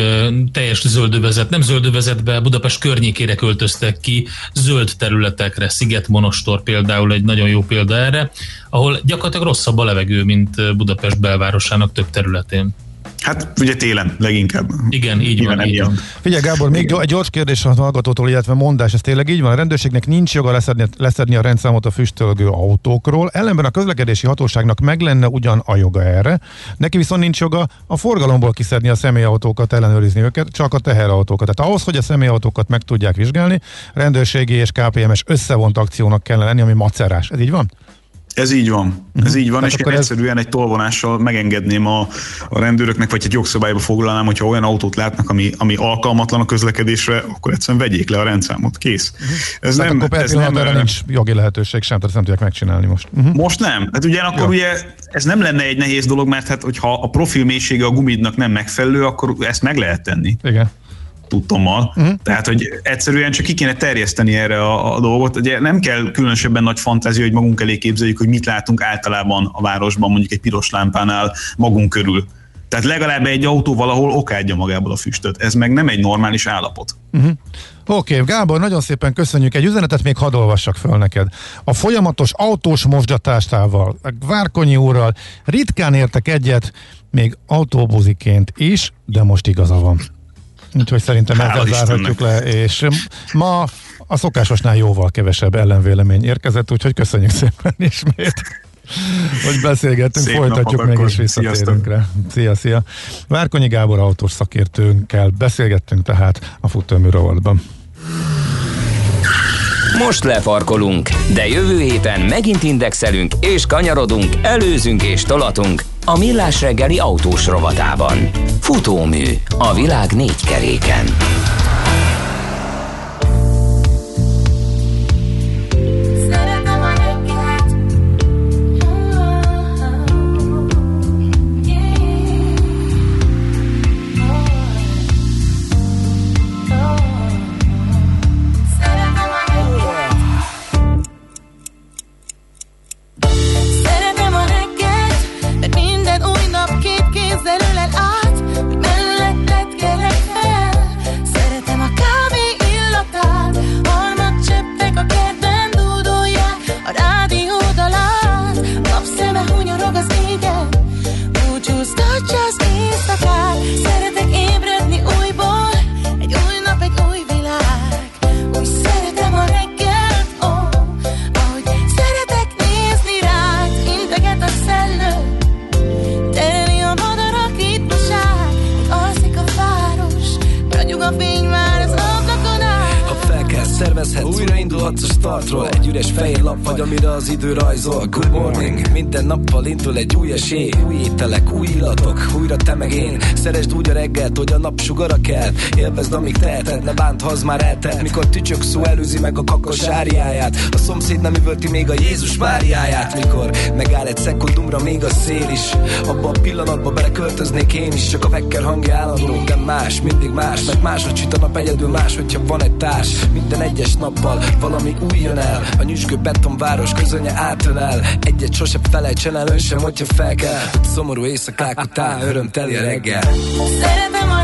teljes zöldövezet, nem zöldövezetbe, Budapest környékére költöztek ki, zöld területekre, Sziget-Monostor például egy nagyon jó példa erre, ahol gyakorlatilag rosszabb a levegő, mint Budapest belvárosának több területén. Hát ugye télen leginkább. Igen, így van. Így van. Figyelj Gábor, még egy gyors kérdés a hallgatótól, illetve mondás, ez tényleg így van. A rendőrségnek nincs joga leszedni, leszedni a rendszámot a füstölgő autókról, ellenben a közlekedési hatóságnak meg lenne ugyan a joga erre, neki viszont nincs joga a forgalomból kiszedni a személyautókat, ellenőrizni őket, csak a teherautókat. Tehát ahhoz, hogy a személyautókat meg tudják vizsgálni, rendőrségi és KPMS összevont akciónak kellene lenni, ami macerás. Ez így van? Ez így van. Ez így van, hát és én ez... egyszerűen egy tolvonással megengedném a, a rendőröknek, vagy egy jogszabályba foglalnám, hogyha olyan autót látnak, ami, ami alkalmatlan a közlekedésre, akkor egyszerűen vegyék le a rendszámot. Kész. Uh-huh. Ez tehát nem, akkor ez nem erre nincs jogi lehetőség sem, tehát nem tudják megcsinálni most. Uh-huh. Most nem. Hát ugyanakkor Jó. ugye ez nem lenne egy nehéz dolog, mert hát, hogyha a profil mélysége a gumidnak nem megfelelő, akkor ezt meg lehet tenni. Igen tudtommal. Uh-huh. Tehát, hogy egyszerűen csak ki kéne terjeszteni erre a, a dolgot. Ugye nem kell különösebben nagy fantázia, hogy magunk elé képzeljük, hogy mit látunk általában a városban, mondjuk egy piros lámpánál magunk körül. Tehát legalább egy autó valahol okádja magából a füstöt. Ez meg nem egy normális állapot. Uh-huh. Oké, okay, Gábor, nagyon szépen köszönjük. Egy üzenetet még hadd olvassak föl neked. A folyamatos autós mosdatástával, Várkonyi úrral ritkán értek egyet, még autóbuziként is, de most igaza van. Úgyhogy szerintem ezzel zárhatjuk le, és ma a szokásosnál jóval kevesebb ellenvélemény érkezett, úgyhogy köszönjük szépen ismét hogy beszélgettünk, Szép folytatjuk meg és visszatérünk rá. Szia, szia. Várkonyi Gábor autós szakértőnkkel beszélgettünk tehát a futómű rovatban. Most lefarkolunk, de jövő héten megint indexelünk és kanyarodunk, előzünk és tolatunk a Millás reggeli autós rovatában. Futómű a világ négy keréken. Serás Élvezd, amíg teheted, ne bánt, ha az már eltelt. Mikor tücsök szó előzi meg a kakas áriáját. A szomszéd nem üvölti még a Jézus Máriáját Mikor megáll egy szekundumra még a szél is. Abba a pillanatba beleköltöznék én is Csak a vekker hangja állandó, de más, mindig más Mert máshogy süt a nap egyedül más, hogyha van egy társ. Minden egyes nappal valami új jön el. A nyüzsgő betonváros közönye átölel Egyet sose felejtsen el ön sem, hogyha fel kell. Szomorú éjszakák után örömteli a reggel Szeretem a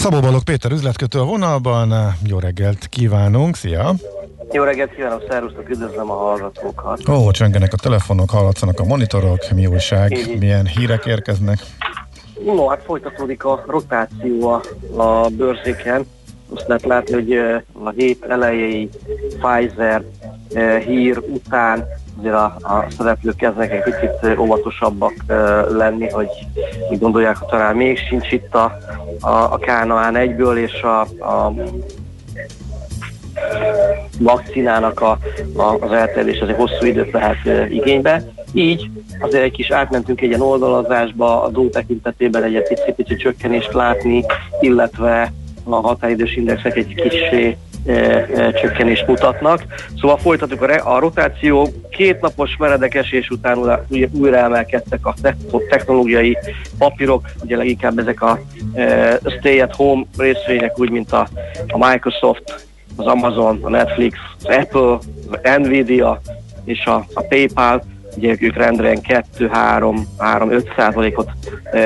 Szabó Balog Péter üzletkötő a vonalban, jó reggelt kívánunk, szia! Jó reggelt kívánok, szervusztok, üdvözlöm a hallgatókat! Ó, csöngenek a telefonok, hallatszanak a monitorok, mi újság, Így. milyen hírek érkeznek? No, hát folytatódik a rotáció a, a bőrzéken. Azt lehet látni, hogy a hét elejei Pfizer hír után azért a, a szereplők kezdnek egy picit óvatosabbak lenni, hogy úgy gondolják, hogy talán még sincs itt a, a, a Kánaán egyből, és a, a vakcinának a, a, az elterjedés azért hosszú időt vehet igénybe. Így azért egy kis átmentünk egy ilyen oldalazásba, a dó tekintetében egy pici-pici csökkenést látni, illetve a határidős indexek egy kis E, e, csökkenést mutatnak. Szóval folytatjuk a, a rotáció, két napos meredek esés után újra, újra emelkedtek a technológiai papírok, ugye leginkább ezek a e, stay at home részvények, úgy mint a, a Microsoft, az Amazon, a Netflix, az Apple, az Nvidia és a, a PayPal, ugye ők rendre 2-3-5 százalékot e,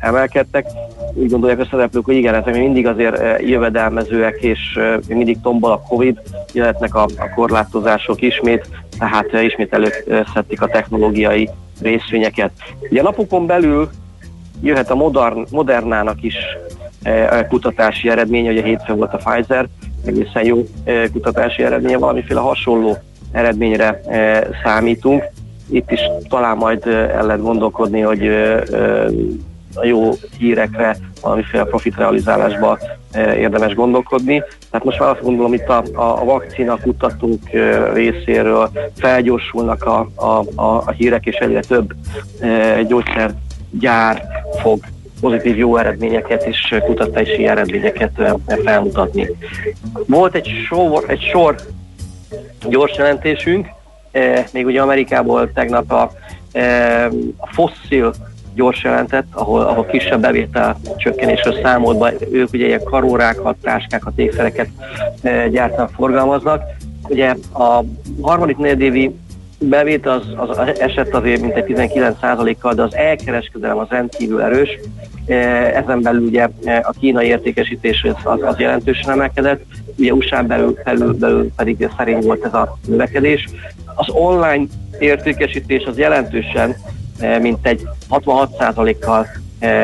emelkedtek. Úgy gondolják a szereplők, hogy igen, ezek még mindig azért jövedelmezőek, és mindig tombol a Covid, jöhetnek a, a korlátozások ismét, tehát ismét előszedték a technológiai részvényeket. Ugye napokon belül jöhet a modern, Modernának is kutatási eredménye, ugye hétfőn volt a Pfizer, egészen jó kutatási eredménye, valamiféle hasonló eredményre számítunk. Itt is talán majd el lehet gondolkodni, hogy a jó hírekre, valamiféle profit realizálásba érdemes gondolkodni. Tehát most már azt gondolom, itt a, a vakcina kutatók részéről felgyorsulnak a, a, a, a hírek, és egyre több gyógyszergyár fog pozitív jó eredményeket és kutatási eredményeket felmutatni. Volt egy sor, egy sor gyors jelentésünk, még ugye Amerikából tegnap a, a fosszil gyors jelentett, ahol, ahol kisebb bevétel csökkenésről számolt be. Ők ugye ilyen karórákat, táskákat, ékszereket gyártanak, forgalmaznak. Ugye a harmadik negyedévi bevétel az, az esett azért mint egy 19%-kal, de az elkereskedelem az rendkívül erős. Ezen belül ugye a kínai értékesítés az, az jelentősen emelkedett, ugye USA belül, belül, belül pedig szerény volt ez a növekedés. Az online értékesítés az jelentősen mint egy 66%-kal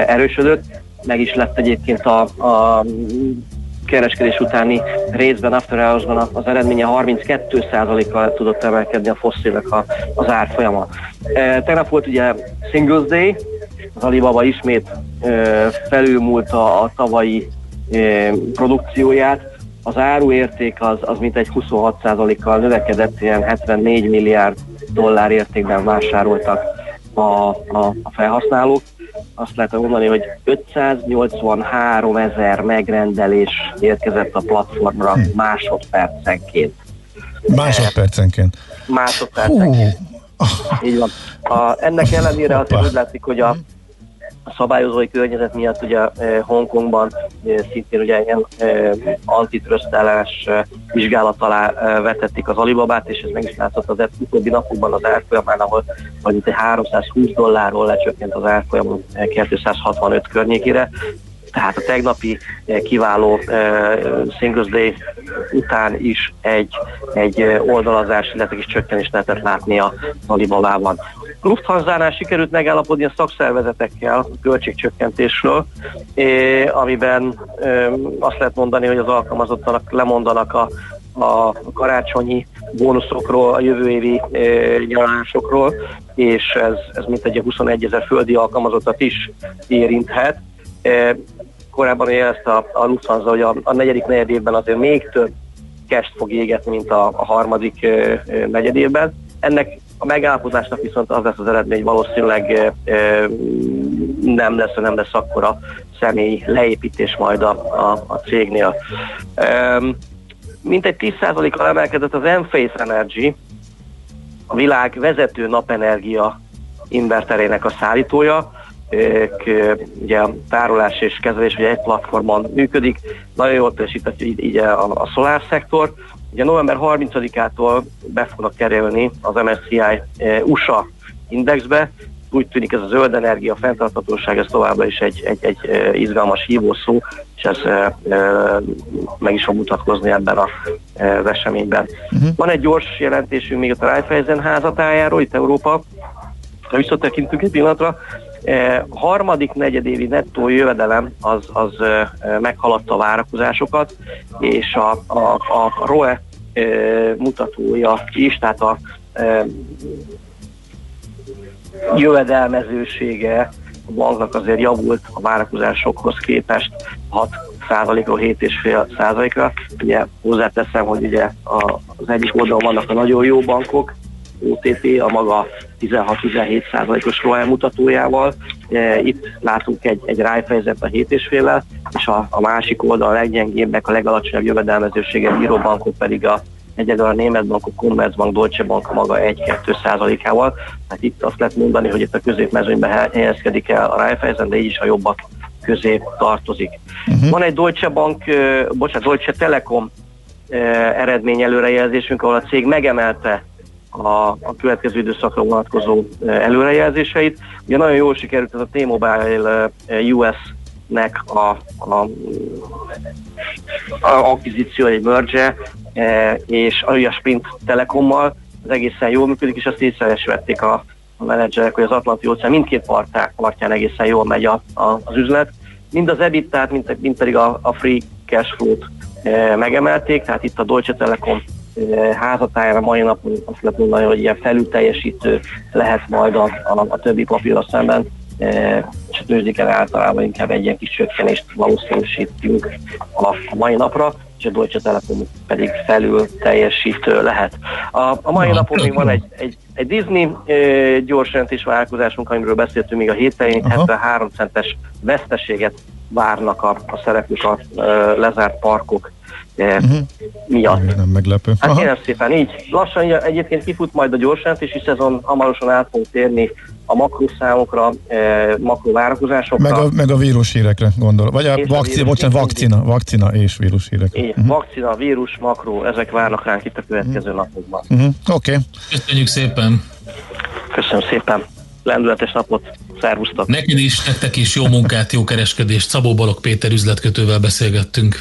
erősödött, meg is lett egyébként a, a kereskedés utáni részben, after hours-ban az eredménye 32%-kal tudott emelkedni a fosszilek az árfolyama. Tegnap volt ugye Singles Day, az Alibaba ismét felülmúlta a tavalyi produkcióját, az áruérték az, az mintegy 26%-kal növekedett, ilyen 74 milliárd dollár értékben vásároltak a, a, a felhasználók. Azt lehet mondani, hogy 583 ezer megrendelés érkezett a platformra hm. másodpercenként. Másodpercenként? Másodpercenként. Hú. Így van. A, ennek ellenére azért úgy látszik, hogy a, a szabályozói környezet miatt ugye eh, Hongkongban eh, szintén ugye ilyen eh, antitrösztelás vizsgálat alá vetették az Alibabát, és ez meg is látszott az utóbbi napokban az árfolyamán, ahol vagy egy 320 dollárról lecsökkent az árfolyam 265 környékére. Tehát a tegnapi kiváló uh, Singles Day után is egy, egy oldalazás, illetve is csökkenést lehetett látni a Alibabában. Lufthansa-nál sikerült megállapodni a szakszervezetekkel a költségcsökkentésről, amiben azt lehet mondani, hogy az alkalmazottak lemondanak a, a karácsonyi bónuszokról, a jövő évi nyaralásokról, és ez, ez mint egy 21 ezer földi alkalmazottat is érinthet. Korábban jelezte a, a Lufthansa, hogy a, a negyedik negyed évben azért még több cash fog égetni, mint a, a harmadik negyed évben. Ennek a megállapodásnak viszont az lesz az eredmény, valószínűleg e, nem lesz, nem lesz akkora személy leépítés majd a, a, a cégnél. E, mint egy 10%-kal emelkedett az Enphase Energy, a világ vezető napenergia inverterének a szállítója, ugye a tárolás és kezelés ugye egy platformon működik, nagyon jól teljesített így, így a, a szolár szektor, Ugye november 30-ától be fognak kerülni az MSCI eh, USA indexbe, úgy tűnik ez a zöld energia, fenntarthatóság, ez továbbra is egy, egy, egy eh, izgalmas hívószó, és ez e, e, meg is fog mutatkozni ebben a, e, az eseményben. Uh-huh. Van egy gyors jelentésünk még a Raiffeisen házatájáról, itt Európa, ha visszatekintünk egy pillanatra, E, harmadik negyedévi nettó jövedelem az, az e, meghaladta a várakozásokat, és a, a, a ROE e, mutatója is, tehát a e, jövedelmezősége a banknak azért javult a várakozásokhoz képest 6 százalékról 7,5 százalékra. Ugye hozzáteszem, hogy ugye az egyik oldalon vannak a nagyon jó bankok, OTP a maga 16-17 százalékos ROE mutatójával. E, itt látunk egy, egy rájfejezet a 7,5-vel, és a, a másik oldal a leggyengébbek, a legalacsonyabb jövedelmezőséget író bankok pedig a egyedül a német bankok, Commerzbank, Deutsche Bank a maga 1-2 százalékával. Tehát itt azt lehet mondani, hogy itt a középmezőnyben helyezkedik el a Raiffeisen, de így is a jobbak közé tartozik. Uh-huh. Van egy Deutsche Bank, bocsánat, Deutsche Telekom eredmény előrejelzésünk, ahol a cég megemelte a, a következő időszakra vonatkozó előrejelzéseit. Ugye nagyon jól sikerült ez a T-Mobile US nek a, a, a akvizíció, egy merge, és a Sprint Telekommal, az egészen jól működik, és azt észrevették a, a menedzserek, hogy az Atlanti óceán mindkét partján, partján egészen jól megy a, a, az üzlet. Mind az ebit mint, mind pedig a, a free cash flow-t e, megemelték, tehát itt a Deutsche Telekom házatájára mai napon azt lehet mondani, hogy ilyen felülteljesítő lehet majd a, a, a többi papírra szemben, és a tőzsdéken általában inkább egy ilyen kis csökkenést valószínűsítünk a, mai napra és a Deutsche Telekom pedig felül teljesítő lehet. A, a mai napon még van egy, egy, egy Disney e, gyors jelentés vállalkozásunk, amiről beszéltünk még a héten, 73 centes veszteséget várnak a, a szereplők a e, lezárt parkok uh-huh. miatt. Nem meglepő. Hát kérem szépen, így lassan egyébként kifut majd a gyorsjelentési szezon, hamarosan át fogunk térni a makroszámokra, eh, makrovárakozásokra. Meg a, meg a vírushírekre gondol. Vagy a, a vakcina, bocsánat, vakcina, vakcina és vírushírekre. Uh-huh. Vakcina, vírus, makró, ezek várnak ránk itt a következő uh-huh. napokban. Uh-huh. Oké. Okay. Köszönjük szépen. Köszönöm szépen. Lendületes napot. Szervusztok. Neked is, nektek is jó munkát, jó kereskedést. Szabó Balog Péter üzletkötővel beszélgettünk.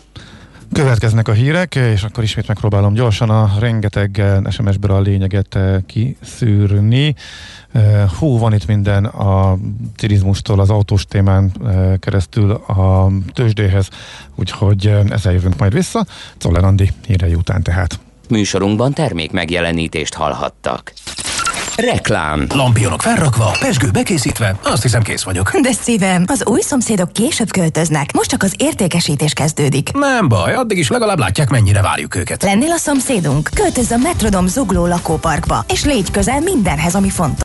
Következnek a hírek, és akkor ismét megpróbálom gyorsan a rengeteg SMS-ből a lényeget eh, kiszűrni. Eh, hú, van itt minden a turizmustól az autós témán eh, keresztül a tőzsdéhez, úgyhogy ezzel jövünk majd vissza. Czoller Andi hírei után tehát. Műsorunkban termék megjelenítést hallhattak. Reklám. Lampionok felrakva, pesgő bekészítve, azt hiszem kész vagyok. De szívem, az új szomszédok később költöznek, most csak az értékesítés kezdődik. Nem baj, addig is legalább látják, mennyire várjuk őket. Lennél a szomszédunk? Költöz a Metrodom zugló lakóparkba, és légy közel mindenhez, ami fontos.